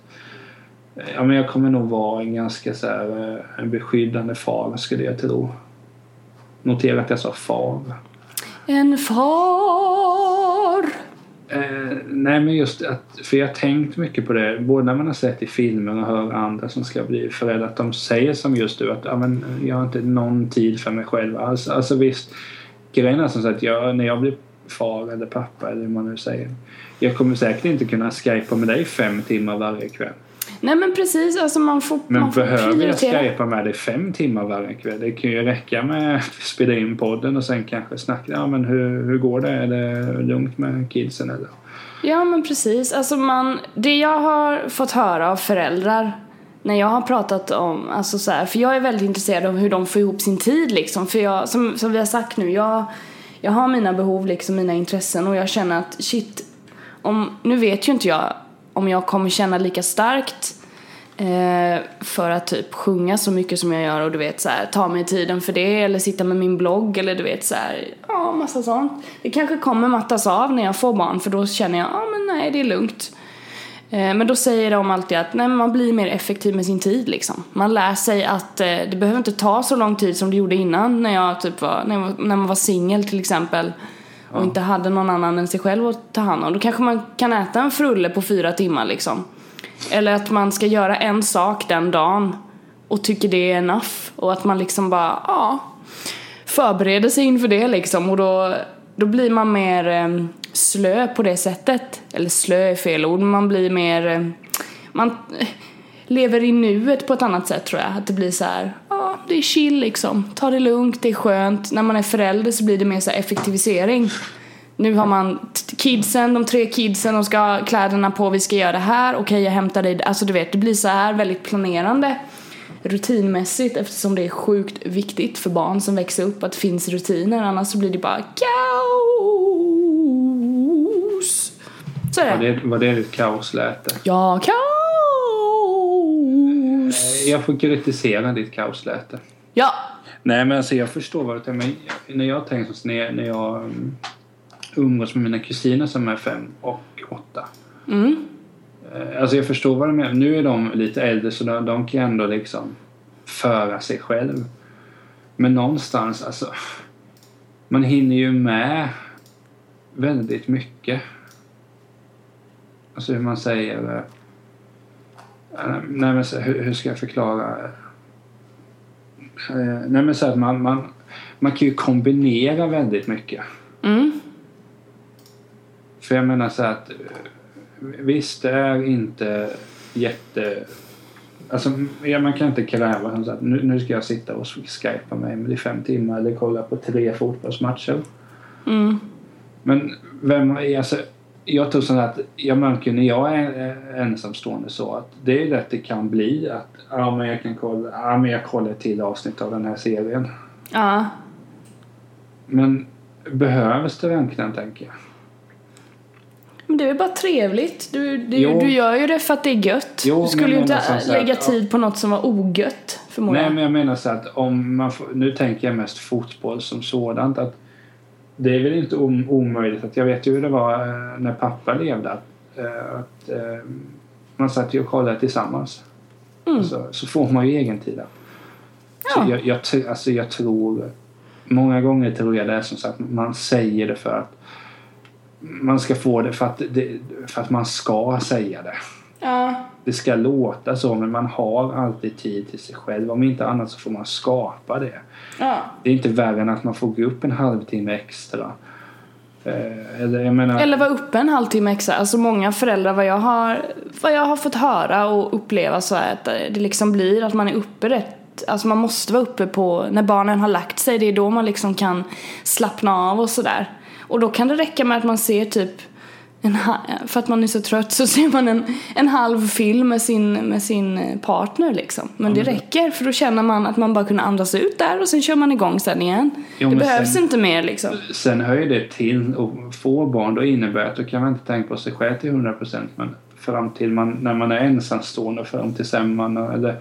Ja men jag kommer nog vara en ganska så här eh, en beskyddande far skulle jag tro. Notera att jag sa far. En far. Nej men just att, för jag har tänkt mycket på det, både när man har sett i filmer och hör andra som ska bli föräldrar, att de säger som just du att ja, men, jag har inte någon tid för mig själv alls. Alltså visst, grejen är som sagt, jag, när jag blir far eller pappa eller hur man nu säger, jag kommer säkert inte kunna skypa med dig fem timmar varje kväll. Nej men precis, alltså man får, Men man får behöver jag prioritera. skypa med dig fem timmar varje kväll? Det kan ju räcka med att vi spelar in podden och sen kanske snacka. Ja men hur, hur går det? Är det lugnt med kidsen eller? Ja men precis, alltså man, det jag har fått höra av föräldrar när jag har pratat om, alltså så här, för jag är väldigt intresserad av hur de får ihop sin tid liksom, för jag, som, som vi har sagt nu, jag, jag har mina behov liksom, mina intressen och jag känner att shit, om, nu vet ju inte jag om jag kommer känna lika starkt för att typ sjunga så mycket som jag gör och du vet så här, ta mig tiden för det eller sitta med min blogg eller du vet så här, ja massa sånt. Det kanske kommer mattas av när jag får barn för då känner jag, ja men nej det är lugnt. Eh, Men då säger de alltid att nej, man blir mer effektiv med sin tid liksom. Man lär sig att eh, det behöver inte ta så lång tid som det gjorde innan när jag typ var, när, jag var, när man var singel till exempel och inte hade någon annan än sig själv att ta hand om. Då kanske man kan äta en frulle på fyra timmar liksom. Eller att man ska göra en sak den dagen och tycker det är enough och att man liksom bara, ja, förbereder sig inför det liksom och då, då blir man mer ehm, slö på det sättet. Eller slö är fel ord, men man blir mer, ehm, man eh, lever i nuet på ett annat sätt tror jag. Att det blir så här, ja, det är chill liksom. Ta det lugnt, det är skönt. När man är förälder så blir det mer så här effektivisering. Nu har man kidsen, de tre kidsen, de ska ha kläderna på, vi ska göra det här, okej jag hämtar dig, alltså du vet, det blir så här väldigt planerande rutinmässigt eftersom det är sjukt viktigt för barn som växer upp att det finns rutiner annars så blir det bara kaos. Så är Var det. det, var det ditt kaos lät det? Ja, kaos! Jag får kritisera ditt kaos lät det. Ja, Nej men alltså jag förstår vad du tänker. Men när jag tänker så när jag, när jag um, umgås med mina kusiner som är fem och åtta. mm. Eh, Alltså jag förstår vad de menar. Nu är de lite äldre så de, de kan ändå liksom föra sig själv. Men någonstans alltså. Man hinner ju med väldigt mycket. Alltså hur man säger. eh, Nej men hur, hur ska jag förklara? Eh, Nej men så att man, man, man kan ju kombinera väldigt mycket. Mm. För jag menar så att eh, visst det är inte jätte... Alltså ja, man kan inte kräva som sagt, nu, nu ska jag sitta och skypa mig med i fem timmar eller kolla på tre fotbollsmatcher. Mm. Men vem, alltså, jag tror så att jag märker när jag är eh, ensamstående så att det är lätt det kan bli att ja, men jag kan kolla, ja, men jag kollar ett till avsnitt av den här serien. Ja. Men behövs det verkligen tänker jag? Men det är bara trevligt. Du, du, du gör ju det för att det är gött. Jo, du skulle ju inte lägga ja. tid på något som var ogött förmodligen. Nej men jag menar så att om man får, nu tänker jag mest fotboll som sådant att det är väl inte om, omöjligt att jag vet ju hur det var eh, när pappa levde att, eh, att eh, man satt ju och kollade tillsammans. Mm. Så, så får man ju egen tid. där. Så Ja. jag, jag, alltså jag tror många gånger tror jag det är som sagt man säger det för att man ska få det för att, det, för att man ska säga det Ja. det ska låta så men man har alltid tid till sig själv. Om inte annat så får man skapa det. ja. Det är inte värre än att man får gå upp en halvtimme extra. Eh, eller menar... Eller vara uppe en halvtimme extra. Alltså många föräldrar, vad jag har, vad jag har fått höra och uppleva så är att det liksom blir att man är uppe rätt Alltså man måste vara uppe på, när barnen har lagt sig, det är då man liksom kan slappna av och sådär. Och då kan det räcka med att man ser typ en, för att man är så trött så ser man en, en halv film med sin, med sin partner liksom. Men det räcker för då känner man att man bara kunde andas ut där och sen kör man igång sen igen. Jo, det behövs sen- inte mer liksom. Sen ju det till och få barn då innebär att då kan man inte tänka på sig själv till 100% men fram till man, när man är ensamstående fram till sen man eller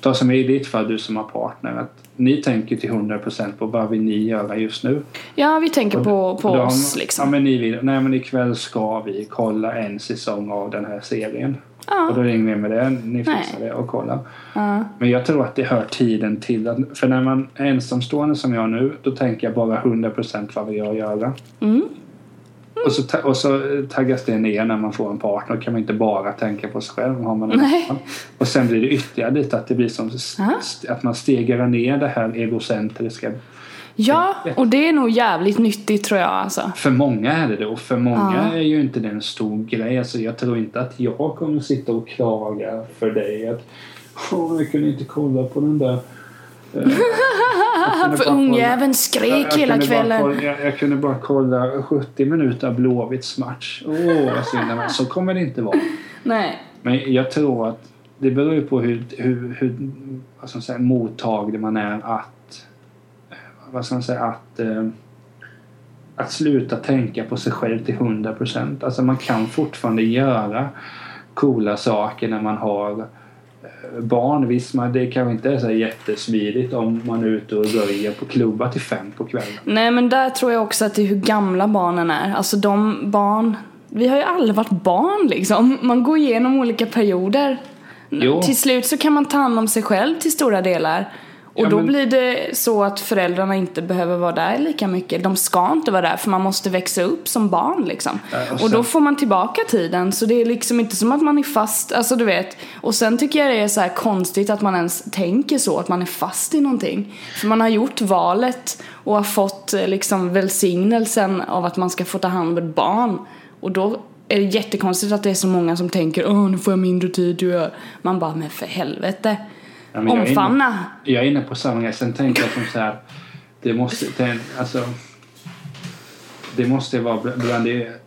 ta som i ditt fall du som har partner att ni tänker till 100% på vad vill ni göra just nu. Ja, vi tänker på, på har oss liksom. Ja men ni vill, nej men ikväll ska vi kolla en säsong av den här serien. Ja. Och då ringer vi med det, ni fixar Nej. det och kollar. Ja. Men jag tror att det hör tiden till. Att, för när man är ensamstående som jag nu, då tänker jag bara 100% vad vill jag göra. Mm. Och, så, och så taggas det ner när man får en partner. Då kan man inte bara tänka på sig själv. Har man en. Och sen blir det ytterligare lite att det blir som st- att man stegar ner det här egocentriska. ja, och det är nog jävligt nyttigt tror jag alltså. För många är det det och för många Ja. är ju inte det en stor grej. Alltså jag tror inte att jag kommer sitta och klaga för dig att Åh, jag kunde inte kolla på den där. Jag För ungjäveln skrek Jag hela kunde bara kvällen. kolla- jag, jag kunde bara kolla 70 minuter av Blåvitts match. Åh, vad synd. Så kommer det inte vara. Nej. Men jag tror att det beror ju på hur, hur, hur vad ska man säga, mottaglig man är att eh, vad ska man säga, att eh, att sluta tänka på sig själv till 100 procent. Alltså man kan fortfarande göra coola saker när man har barn. Visst, man, det kanske inte är så jättesmidigt om man är ute och röjer på klubbar till fem på kvällen. Nej men där tror jag också att det är hur gamla barnen är. Alltså de barn, vi har ju alla varit barn liksom. Man går igenom olika perioder. Jo. Till slut så kan man ta hand om sig själv till stora delar. Och Ja, då men- blir det så att föräldrarna inte behöver vara där lika mycket. De ska inte vara där för man måste växa upp som barn liksom. Ja, och och, sen- då får man tillbaka tiden så det är liksom inte som att man är fast, alltså du vet. Och sen tycker jag det är så här konstigt att man ens tänker så, att man är fast i någonting. För man har gjort valet och har fått eh, liksom välsignelsen av att man ska få ta hand om ett barn. Och då är det jättekonstigt att det är så många som tänker åh nu får jag mindre tid. och jag-" Man bara men för helvete. Ja, jag är inne- Omfamna. Jag är inne på samma grej. Sen tänker jag som så här. Det måste, det, alltså, det måste vara bl- bland det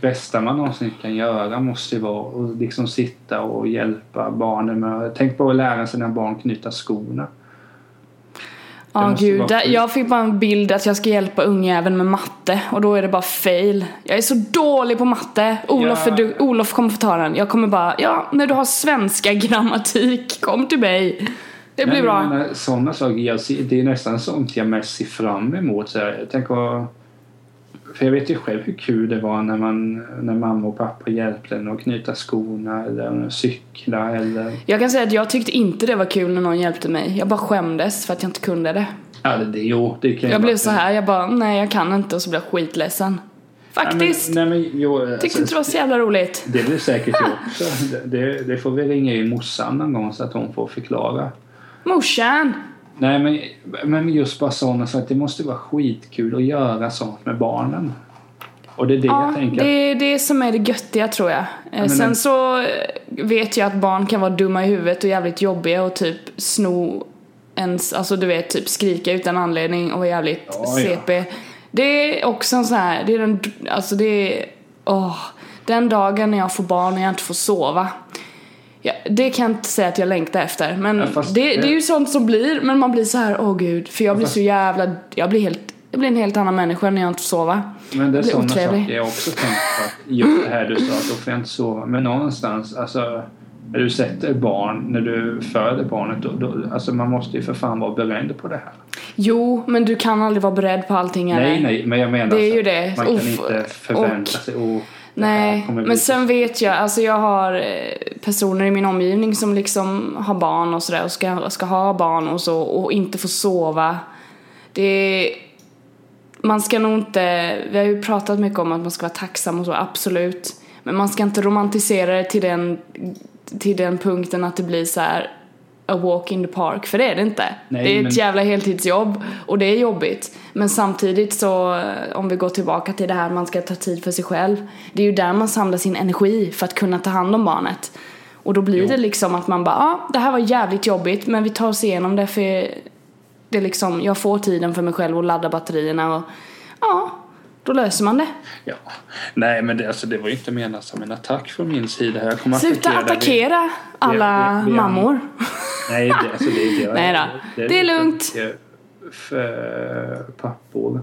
bästa man någonsin kan göra måste vara att liksom sitta och hjälpa barnen med... Tänk på att lära sina barn knyta skorna. Ja måste gud, vara jag fick bara en bild att jag ska hjälpa ungjäveln med matte och då är det bara fail. Jag är så dålig på matte. Olof, Ja. du, Olof kommer få ta den. Jag kommer bara, ja när du har svenska grammatik, kom till mig. Det blir Nej, bra. sådana saker, jag det är nästan sånt jag mest ser fram emot. Så här, jag tänker, för jag vet ju själv hur kul det var när, man, när mamma och pappa hjälpte en att knyta skorna eller cykla eller... Jag kan säga att jag tyckte inte det var kul när någon hjälpte mig. Jag bara skämdes för att jag inte kunde det. Ja, det, det, jo, det kan Jag blev vara- så här, jag bara, nej jag kan inte och så blev jag skitledsen. Faktiskt. Nej, men, nej, men, jo, Tyckte alltså, inte det var så jävla roligt. Det blir säkert jag också. Det, det, det får vi ringa in morsan någon gång så att hon får förklara. Morsan! Nej men, men just bara sådana så att det måste vara skitkul att göra sånt med barnen. Och det är det Ja, jag tänker. det är det som är det göttiga tror jag. Men Sen den- så vet jag att barn kan vara dumma i huvudet och jävligt jobbiga och typ sno ens, alltså du vet typ skrika utan anledning och vara jävligt Ja, ja. CP. Det är också en sån här, det är den, alltså det är, åh, den dagen när jag får barn och jag inte får sova. Ja, det kan jag inte säga att jag längtar efter men Ja, det, det- är ju sånt som blir, men man blir så här, åh gud, för jag blir så jävla, jag blir helt, jag blir en helt annan människa när jag inte får sova. Men det är sådana saker jag också tänkt på. Just det här du sa, att då får jag inte sova. Men någonstans, alltså när du sätter barn, när du föder barnet, då, då, alltså man måste ju för fan vara beredd på det här. Jo, men du kan aldrig vara beredd på allting eller? Nej, nej, men jag menar Det är så ju det. Man kan Uff, inte förvänta och- sig, oh, här Nej, men sen vet jag, alltså jag har eh, personer i min omgivning som liksom har barn och sådär och ska, ska ha barn och så och inte få sova. Det man ska nog inte, vi har ju pratat mycket om att man ska vara tacksam och så, absolut. Men man ska inte romantisera det till den, till den punkten att det blir så här a walk in the park, för det är det inte. Nej, det är ett men- jävla heltidsjobb och det är jobbigt. Men samtidigt så, eh, om vi går tillbaka till det här man ska ta tid för sig själv. Det är ju där man samlar sin energi för att kunna ta hand om barnet. Och då blir Jo. det liksom att man bara, ja ah, det här var jävligt jobbigt men vi tar oss igenom det för det är liksom, jag får tiden för mig själv och ladda batterierna och ja, då löser man det. Ja. Nej, men det, alltså, det var ju inte menat som en attack från min sida. Jag kommer Sluta attackera attackera alla vi- vi- mammor. Nej, det, alltså, det, det, Nej då. Det är lugnt. För pappor.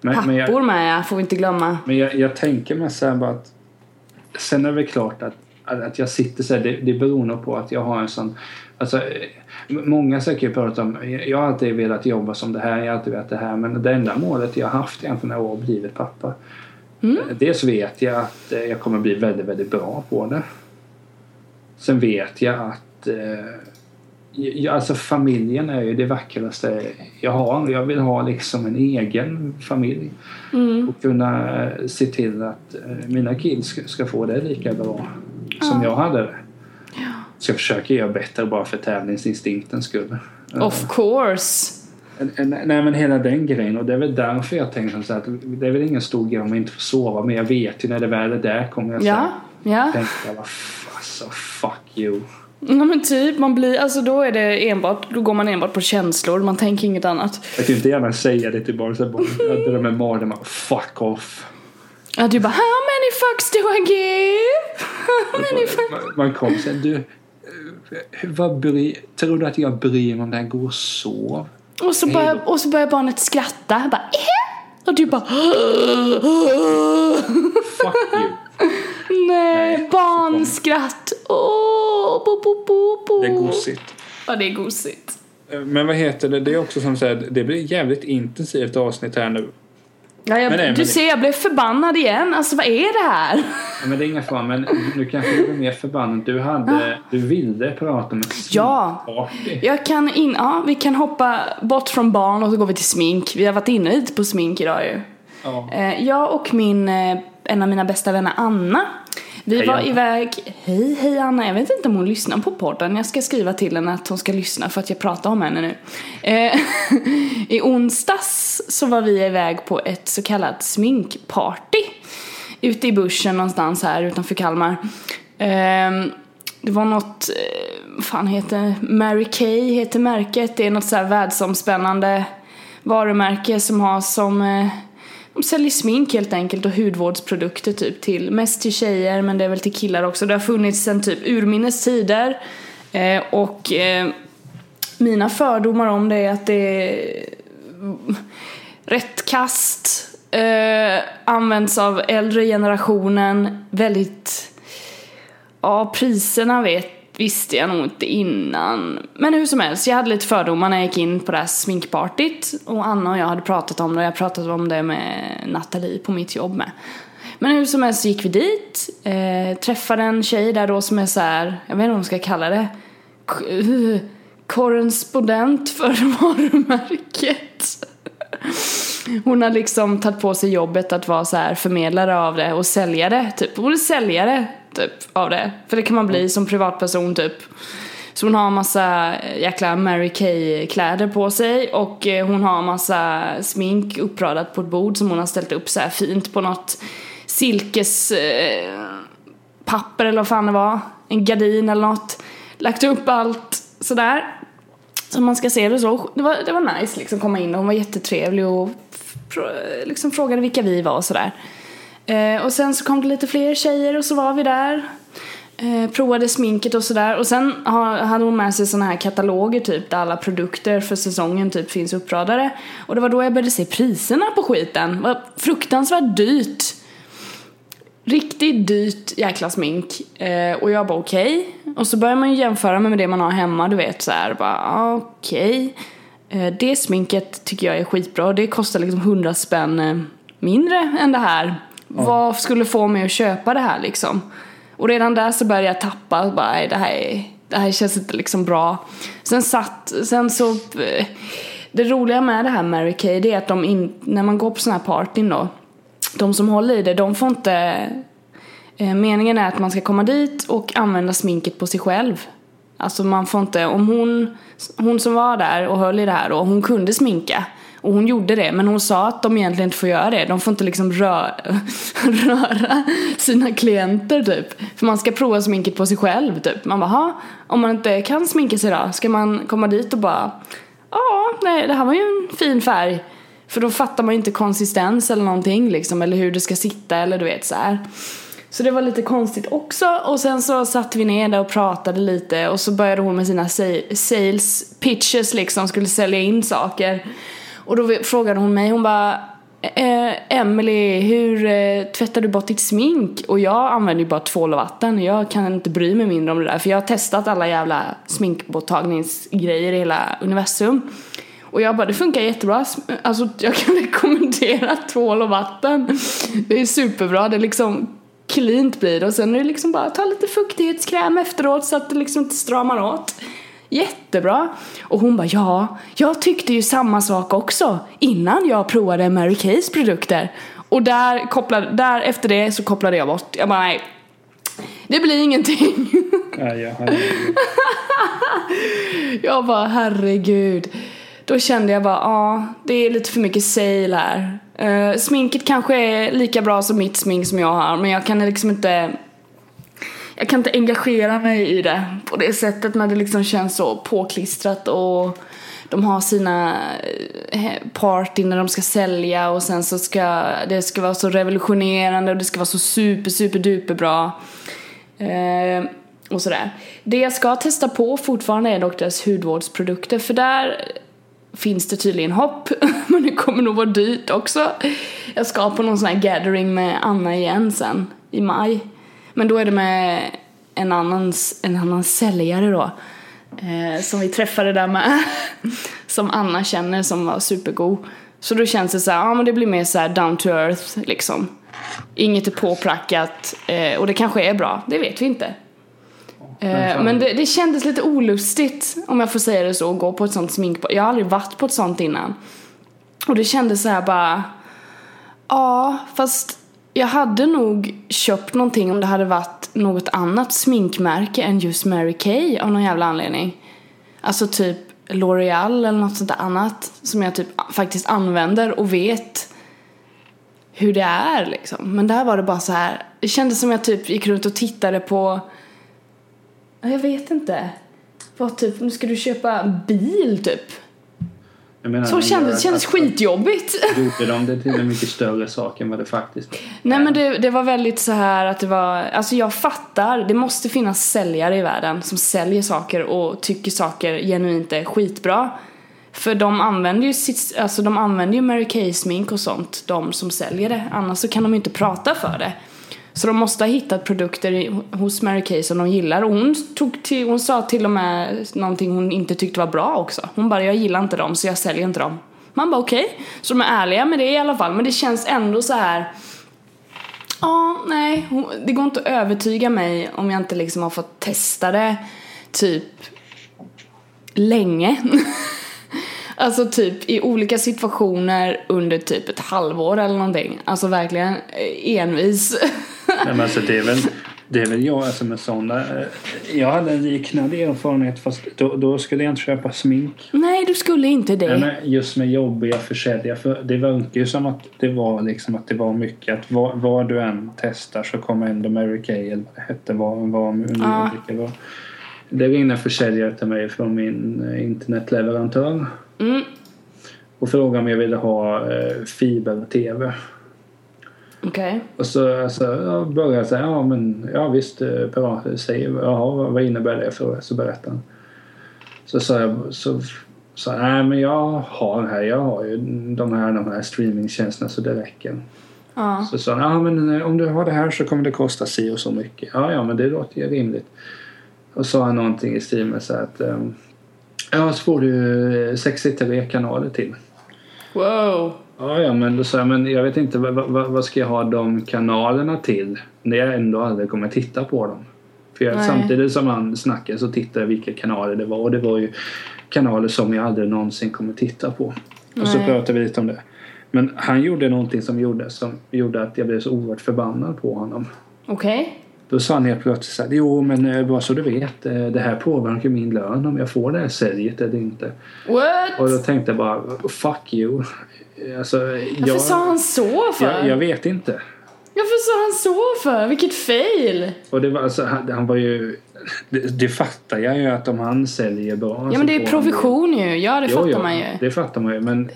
Men, men jag, Pappor med får vi inte glömma. Men jag, jag tänker mig så här bara att Sen är det klart att, att, att jag sitter så här, det, det beror nog på att jag har en sån Alltså, många säkert pratar om, jag har alltid velat jobba som det här, jag har alltid velat det här men det enda målet jag har haft egentligen är att blivit pappa. Mm. Eh, Dels vet jag att eh, jag kommer bli väldigt, väldigt bra på det. Sen vet jag att eh, alltså familjen är ju det vackraste jag har. Jag vill ha liksom en egen familj. Mm. Och kunna eh, se till att mina kids ska få det lika bra som jag hade det. Så jag försöker göra bättre bara för tävlingsinstinkten skull. Eh, Of course. eh, Nej men hela den grejen och det är väl därför jag tänker så att det är väl ingen stor grej om jag inte får sova men jag vet ju när det väl är där kommer jag Ja, ja. tänka alltså fuck you. Ja men typ, man blir, alltså då är det enbart, då går man enbart på känslor, man tänker inget annat. Jag kan inte gärna säga det till barn så här, bara, jag drömmer mardrömmar. Fuck off. Ja du bara many fucks do I give? How many fucks? Man, man kommer sen du eh, vad bry, tror du att jag bryr mig om här går och sov? Och så, börjar, och så börjar barnet skratta, bara "Eh?" Och du bara Fuck you. Nej, barnskratt. Åh, bo, bo, bo, bo. Det är gosigt. Ja, det är gosigt. Men vad heter det? Det är också som säger det blir jävligt intensivt avsnitt här nu. Ja, jag, Men nej, men du ser, jag blev förbannad igen. Alltså vad är det här? Ja, Men det är inga fara, men nu kanske du blir mer förbannad. Du hade, du ville prata om ett Ja. Jag kan in, ja, vi kan hoppa bort från barn och så går vi till smink. Vi har varit inne lite på smink idag ju. Ja. Eh, Jag och min, eh, en av mina bästa vänner Anna vi Hej, var Anna. iväg, hej hej Anna, jag vet inte om hon lyssnar på podden. Jag ska skriva till henne att hon ska lyssna för att jag pratar om henne nu. Eh, I onsdags så var vi iväg på ett så kallat sminkparty. Ute i bussen någonstans här utanför Kalmar. Eh, Det var något, eh, vad fan heter Mary Kay heter märket. Det är något så här världsomspännande varumärke som har som eh, de säljer smink helt enkelt och hudvårdsprodukter typ till, mest till tjejer men det är väl till killar också. Det har funnits sedan typ urminnes tider. Eh, och eh, mina fördomar om det är att det är rätt kast, eh, används av äldre generationen, väldigt Ja, priserna vet, visste jag nog inte innan. Men hur som helst, jag hade lite fördomar när jag gick in på det här sminkpartyt. Och Anna och jag hade pratat om det och jag pratade om det med Nathalie på mitt jobb med. Men hur som helst så gick vi dit, eh, träffade en tjej där då som är så här, jag vet inte vad man ska kalla det, korrespondent för varumärket. Hon har liksom tagit på sig jobbet att vara så här förmedlare av det och säljare, typ. Hon är säljare, typ, av det. För det kan man bli som privatperson, typ. Så hon har massa jäkla Mary Kay-kläder på sig och eh, hon har massa smink uppradat på ett bord som hon har ställt upp så här fint på något silkes eh, papper eller vad fan det var. En gardin eller något. Lagt upp allt sådär. Så man ska se det så. Det var, det var nice liksom komma in och hon var jättetrevlig och liksom frågade vilka vi var och sådär. Eh, och sen så kom det lite fler tjejer och så var vi där. Eh, provade sminket och sådär. Och sen ha, hade hon med sig såna här kataloger typ där alla produkter för säsongen typ finns uppradade. Och det var då jag började se priserna på skiten. Det var fruktansvärt dyrt. Riktigt dyrt jäkla smink. Eh, och jag bara okej. Och så börjar man ju jämföra med det man har hemma, du vet såhär, bara okej. okej. Eh, det sminket tycker jag är skitbra. Det kostar liksom 100 spänn eh, mindre än det här. Vad skulle få mig att köpa det här liksom? Och redan där så började jag tappa, bara nej det här, är, det här känns inte liksom bra. Sen satt, sen så eh, det roliga med det här Mary Kay det är att de in, när man går på såna här partyn då de som håller i det, de får inte... Eh, meningen är att man ska komma dit och använda sminket på sig själv. Alltså man får inte, om hon, hon som var där och höll i det här då, hon kunde sminka. Och hon gjorde det, men hon sa att de egentligen inte får göra det. De får inte liksom röra, röra sina klienter typ. För man ska prova sminket på sig själv typ. Man bara, om man inte kan sminka sig då, ska man komma dit och bara, ja, nej det här var ju en fin färg. För då fattar man ju inte konsistens eller någonting liksom, eller hur det ska sitta eller du vet så här. Så det var lite konstigt också och sen så satt vi ner där och pratade lite och så började hon med sina sales pitches liksom, skulle sälja in saker. Och då frågade hon mig, hon bara eh, Emily, hur eh, tvättar du bort ditt smink? Och jag använder ju bara tvål och vatten. Jag kan inte bry mig mindre om det där. För jag har testat alla jävla sminkborttagningsgrejer i hela universum. Och jag bara, det funkar jättebra. Alltså jag kan rekommendera tvål och vatten. Det är superbra. Det är liksom cleant blir det. Och sen är det liksom bara ta lite fuktighetskräm efteråt så att det liksom inte stramar åt. Jättebra. Och hon bara, ja, jag tyckte ju samma sak också innan jag provade Mary Kays produkter. Och där, kopplade, där efter det så kopplade jag bort. Jag bara, nej. Det blir ingenting. Ja, jag bara herregud. Då kände jag bara, ja, det är lite för mycket sale här. Eh, sminket kanske är lika bra som mitt smink som jag har, men jag kan liksom inte jag kan inte engagera mig i det på det sättet när det liksom känns så påklistrat och de har sina eh, party när de ska sälja och sen så ska det ska vara så revolutionerande och det ska vara så super super duper bra. Eh, och sådär. Det jag ska testa på fortfarande är dock deras hudvårdsprodukter för där finns det tydligen hopp. Men det kommer nog vara dyrt också. Jag ska på någon sån här gathering med Anna igen sen i maj. Men då är det med en annan, en annan säljare då. Eh, som vi träffade där med. som Anna känner som var supergod. Så då känns det så här, ja men det blir mer så här down to earth liksom. Inget är påprackat eh, och det kanske är bra, det vet vi inte. Eh, men det, det kändes lite olustigt, om jag får säga det så, att gå på ett sånt smink. Jag har aldrig varit på ett sånt innan. Och det kändes så här bara... Ja, fast jag hade nog köpt någonting om det hade varit något annat sminkmärke än just Mary Kay av någon jävla anledning. Alltså typ L'Oreal eller något sånt där annat som jag typ faktiskt använder och vet hur det är liksom. Men där var det bara så här. Det kändes som jag typ gick runt och tittade på Jag vet inte. Vad typ, nu ska du köpa bil typ? Menar, Så de kändes, det kändes skitjobbigt. Gjorde de det till en mycket större sak än vad det faktiskt är? Nej men det, det var väldigt så här att det var, alltså jag fattar, det måste finnas säljare i världen som säljer saker och tycker saker genuint är skitbra. För de använder ju sitt, alltså de använder ju Mary Kay smink och sånt, de som säljer det. Annars så kan de ju inte prata för det. Så de måste ha hittat produkter hos Mary Kay som de gillar. Och hon, tog till, hon sa till och med någonting hon inte tyckte var bra också. Hon bara, jag gillar inte dem så jag säljer inte dem. Man bara okej. Så de är ärliga med det i alla fall. Men det känns ändå så här. Ja, nej. Det går inte att övertyga mig om jag inte liksom har fått testa det typ länge. alltså typ i olika situationer under typ ett halvår eller någonting. Alltså verkligen eh, envis. Nej, men alltså, det, är väl, Det är väl jag alltså med sådana. eh, Jag hade en liknande erfarenhet fast då, då skulle jag inte köpa smink. Nej, du skulle inte det. Nej, men just med jobbiga försäljare. För det verkar ju som att det var liksom att det var mycket att vad, vad du än testar så kommer ändå Mary Kay eller vad det hette var, var Ja. det var. Det ringde en försäljare till mig från min eh, internetleverantör Mm. och frågade om jag ville ha eh, fiber-tv. Okej. Och så alltså, jag började säga, ja men ja visst, eh, bra, säg, jaha, vad- innebär det för Så berättade han. Så sa jag, så sa jag, nej men jag har här, jag har ju de här, de här streamingtjänsterna så det räcker. Ja. Så sa han, ja men eh, om du har det här så kommer det kosta si och så mycket. Ja, ja men det låter ju rimligt. Och så sa han någonting i stil med så att, ehm, ja så får du eh, 63 kanaler till. Wow. Ja, ja, men då sa jag, men jag vet inte vad, vad, vad ska jag ha de kanalerna till när jag ändå aldrig kommer titta på dem. För jag, Nej. samtidigt som han snackade så tittade jag vilka kanaler det var och det var ju kanaler som jag aldrig någonsin kommer titta på. Och så Nej. pratade vi lite om det. Men han gjorde någonting som gjorde, som gjorde att jag blev så oerhört förbannad på honom. Okej. Då sa han helt plötsligt så här, jo men eh, bara så du vet, eh, det här påverkar min lön om jag får det här säljet eller inte. What? Och då tänkte jag bara, fuck you. Alltså, Varför jag, sa han så för? jag, jag vet inte. Varför sa han så för? Vilket fail! Och det var, alltså, han, han var ju... Det, det fattar jag ju att om han säljer bra Ja men det är provision ju. Ja det Jo, fattar jo, man ju. Det fattar man ju. Men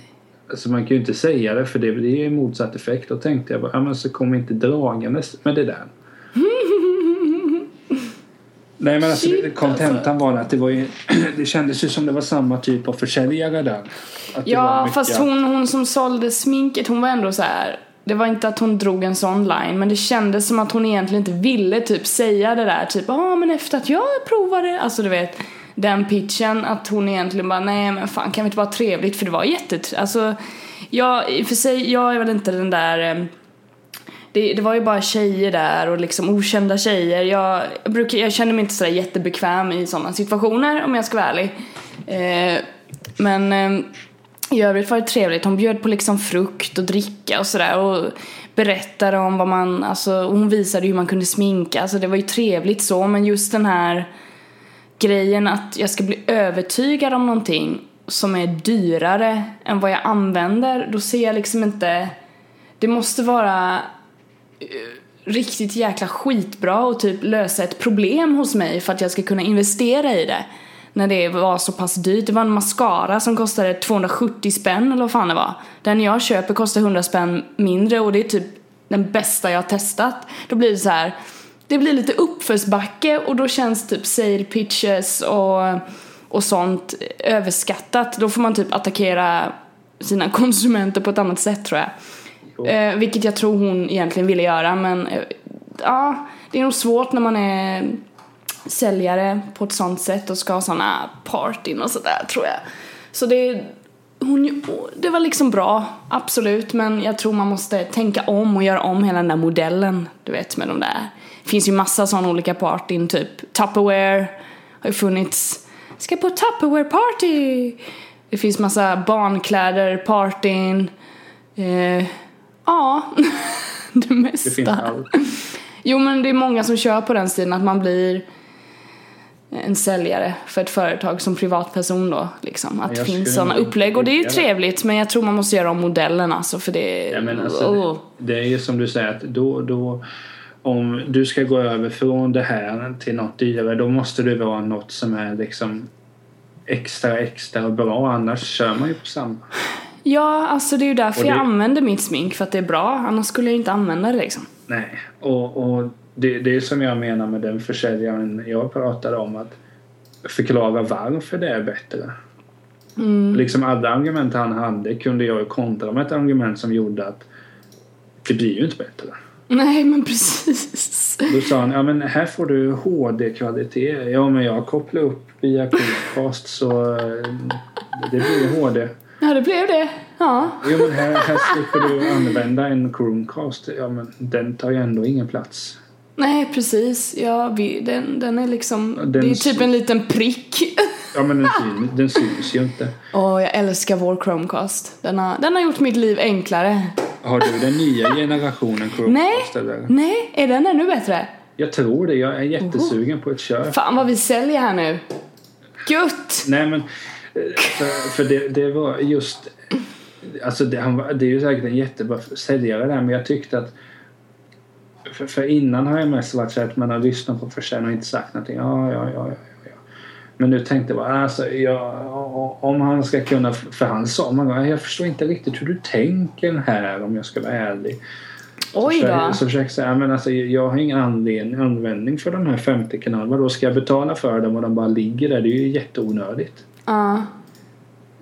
alltså, man kan ju inte säga det för det, det är ju motsatt effekt. Då tänkte jag bara, ja men så kom inte dragandes med det där. Nej men alltså Shit, det- kontentan var att det var ju, Det kändes ju som det var samma typ av försäljare där. Ja fast hon, hon som sålde sminket hon var ändå så här. Det var inte att hon drog en sån line men det kändes som att hon egentligen inte ville typ säga det där typ ja ah, men efter att jag provade alltså du vet den pitchen att hon egentligen bara nej men fan kan vi inte vara trevligt för det var jättet alltså jag i och för sig jag är väl inte den där eh, det, det var ju bara tjejer där och liksom okända tjejer. Jag, jag, brukar, jag känner mig inte sådär jättebekväm i sådana situationer om jag ska vara ärlig. Eh, men eh, i övrigt var det trevligt. Hon bjöd på liksom frukt och dricka och sådär och berättade om vad man, alltså hon visade hur man kunde sminka. Alltså det var ju trevligt så men just den här grejen att jag ska bli övertygad om någonting som är dyrare än vad jag använder, då ser jag liksom inte det måste vara Eh, riktigt jäkla skitbra och typ lösa ett problem hos mig för att jag ska kunna investera i det. När det var så pass dyrt. Det var en mascara som kostade 270 spänn eller vad fan det var. Den jag köper kostar 100 spänn mindre och det är typ den bästa jag har testat. Då blir det så här. Det blir lite uppförsbacke och då känns typ sale pitches och, och sånt överskattat. Då får man typ attackera sina konsumenter på ett annat sätt tror jag. Eh, vilket jag tror hon egentligen ville göra men eh, ja, det är nog svårt när man är säljare på ett sånt sätt och ska ha såna partyn och sådär tror jag. Så det, hon, det var liksom bra, absolut, men jag tror man måste tänka om och göra om hela den där modellen, du vet med de där. Det finns ju massa sådana olika partyn, typ Tupperware har ju funnits. Ska på Tupperware party! Det finns massa barnkläder, partyn. Eh, ja, det mesta. Det finns allt. Jo men det är många som kör på den stilen att man blir en säljare för ett företag som privatperson då liksom. Att det finns sådana upplägg och det är ju trevligt men jag tror man måste göra om modellen alltså för det Ja, men alltså, oh. det, det är ju som du säger att då, då om du ska gå över från det här till något dyrare då måste det vara något som är liksom extra extra bra annars kör man ju på samma. Ja alltså det är ju därför det- jag använder mitt smink för att det är bra annars skulle jag inte använda det liksom. Nej, och, och det, det är som jag menar med den försäljaren jag pratade om att förklara varför det är bättre. Liksom alla argument han hade kunde jag ju kontra med ett argument som gjorde att det blir ju inte bättre. Nej men precis. Då sa han, ja men här får du HD-kvalitet. Ja men jag kopplar upp via Chromecast så det blir HD. Ja det blev det. Ja. Jo men här, här slipper du använda en Chromecast. Ja men den tar ju ändå ingen plats. Nej precis. Ja, vi, den, den är liksom, Den det är typ en liten prick. Ja men den, syn, den syns ju inte. Åh, jag älskar vår Chromecast. Den har, den har gjort mitt liv enklare. Har du den nya generationen Nej, Chromecast eller? nej, är den ännu bättre? Jag tror det. Jag är jättesugen på ett köp. Fan vad vi säljer här nu. Gött! Nej men, för, för det, det var just... Alltså det, han, det är ju säkert en jättebra säljare där men jag tyckte att för, för innan har jag mest varit så att man har lyssnat på försäljaren och inte sagt någonting. Ja, ja, ja, ja, ja. Men nu tänkte jag bara, alltså, jag, om han ska kunna, för han sa många gånger, jag förstår inte riktigt hur du tänker här om jag ska vara ärlig. Oj då. så försöker jag säga, men alltså, jag har ingen anledning, användning för de här 50 kanalerna. Då ska jag betala för dem och de bara ligger där? Det är ju jätteonödigt. Ja.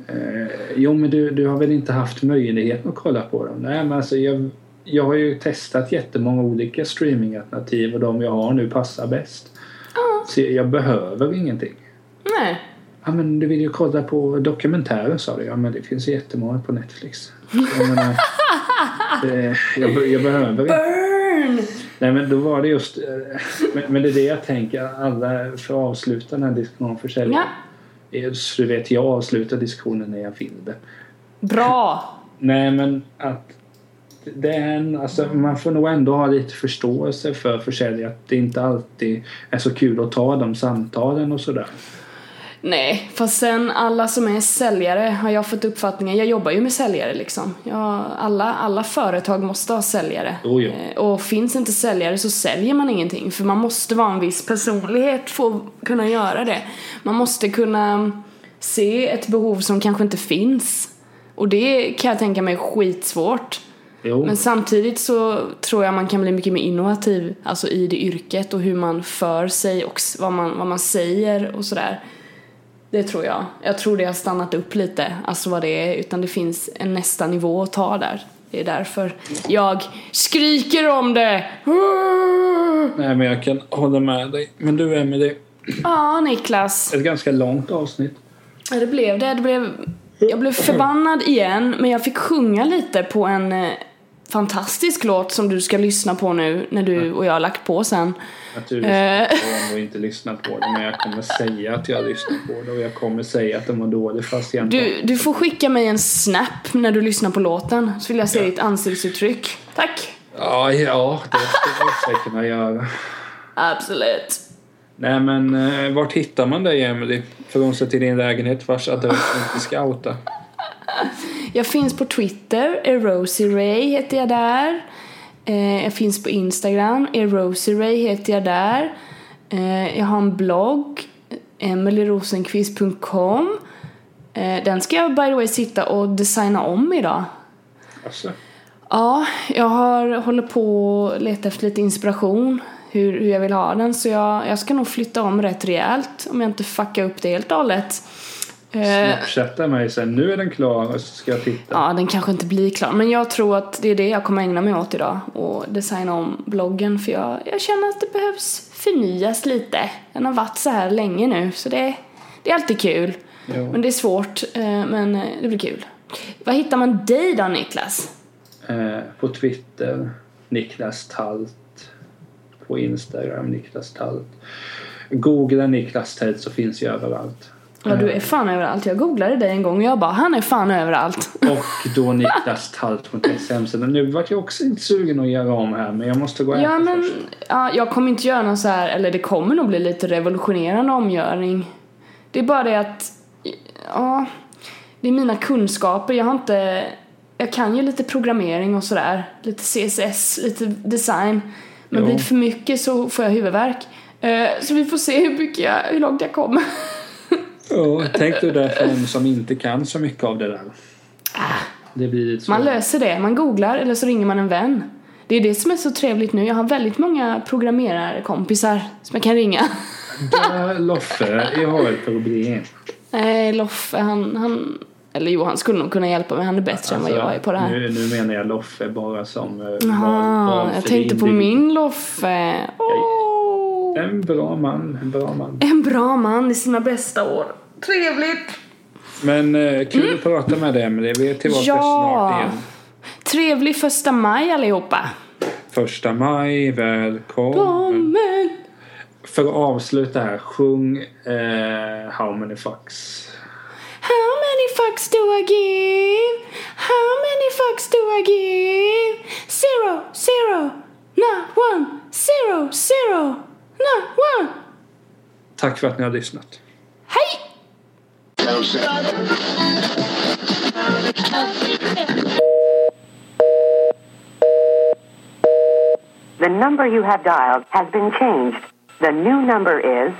Eh, jo men du, du har väl inte haft möjligheten att kolla på dem? Nej men alltså jag, jag har ju testat jättemånga olika streamingalternativ och de jag har nu passar bäst. Så jag behöver ingenting. Nej. Ja men du vill ju kolla på dokumentärer sa du. Ja men det finns jättemånga på Netflix. Jag menar, det, jag, jag behöver inte. Burn! Nej men då var det just, eh, men, men det är det jag tänker, alla för att avsluta den här diskussionen om försäljning. Eh, Så du vet, jag avslutar diskussionen när jag vill det. Bra! Nej men att det är en, alltså, man får nog ändå ha lite förståelse för försäljare att det inte alltid är så kul att ta de samtalen och sådär. Nej, fast sen alla som är säljare har jag fått uppfattningen, jag jobbar ju med säljare liksom. Jag, alla, alla företag måste ha säljare. Jo. Eh, Och finns inte säljare så säljer man ingenting. För man måste vara en viss personlighet för att kunna göra det. Man måste kunna se ett behov som kanske inte finns. Och det kan jag tänka mig är skitsvårt. Jo, Men samtidigt så tror jag man kan bli mycket mer innovativ alltså i det yrket och hur man för sig och vad man, vad man säger och sådär. Det tror jag. Jag tror det har stannat upp lite, alltså vad det är, utan det finns en nästa nivå att ta där. Det är därför jag skriker om det! nej men jag kan hålla med dig. Men du Emelie, Ja, Niklas. ett ganska långt avsnitt. Ja, det blev det. det blev, jag blev förbannad igen, men jag fick sjunga lite på en eh, fantastisk låt som du ska lyssna på nu när du och jag har lagt på sen. Naturligtvis Eh. har jag inte lyssnat på det men jag kommer säga att jag har lyssnat på det och jag kommer säga att den var dålig fast jag inte Du, du får skicka mig en snap när du lyssnar på låten så vill jag se ditt ansiktsuttryck. Tack! Ja, ja det skulle jag säkert kunna göra. Absolut. Nej men eh, vart hittar man dig hon sig till din lägenhet vars adress vi inte ska outa. Jag finns på Twitter, erosieray heter jag där. Eh, jag finns på Instagram, erosieray heter jag där. Eh, jag har en blogg, emilyrosenqvist.com. Eh, den ska jag by the way sitta och designa om idag. Alltså, Ja, jag har, håller på att leta efter lite inspiration hur, hur jag vill ha den så jag, jag ska nog flytta om rätt rejält om jag inte fuckar upp det helt och hållet. Eh, snapchatta mig sen. Nu är den klar och så ska jag titta. Ja, den kanske inte blir klar. Men jag tror att det är det jag kommer ägna mig åt idag. Och designa om bloggen. För jag, jag känner att det behövs förnyas lite. Den har varit så här länge nu. Så det, det är alltid kul. Jo. Men det är svårt. eh, Men eh, det blir kul. Var hittar man dig då Niklas? Eh, på Twitter, Niklas Talt. På Instagram, Niklas Talt. Googla Niklas Talt så finns jag överallt. Ja, du är fan överallt. Jag googlade dig en gång och jag bara, han är fan överallt. Och då niklastalt.se hemsidan. Nu vart jag också inte sugen att göra om här men jag måste gå och äta Ja, men först. ja, jag kommer inte göra någon så här, eller det kommer nog bli lite revolutionerande omgörning. Det är bara det att, ja, det är mina kunskaper. Jag har inte, jag kan ju lite programmering och sådär, lite CSS, lite design. Men Jo. blir det för mycket så får jag huvudvärk. Eh, Så vi får se hur, mycket jag, hur långt jag kommer. Ja, tänk du där för en som inte kan så mycket av det där. Det blir så. Man löser det, man googlar eller så ringer man en vän. Det är det som är så trevligt nu. Jag har väldigt många programmerarkompisar som jag kan ringa. Loffe, jag har ett problem. Nej, Loffe han, han... Eller jo, han skulle nog kunna hjälpa mig. Han är bättre än vad jag är på det här. Nu, nu menar jag Loffe bara som eh, val- Jaha, valfri jag tänkte på min Loffe. Åh, En bra man, en bra man. en bra man i sina bästa år. Trevligt! Men eh, kul att prata med dig Emelie. Vi är tillbaka Ja. snart igen. Trevlig första maj allihopa. Första maj, välkommen. Kommer. För att avsluta här, sjung eh, How many fucks. How many fucks do I give? How many fucks do I give? Zero, zero, not one, zero. zero, Nej, Tack för att ni har lyssnat. Hej! The number you have dialed has been changed. The new number is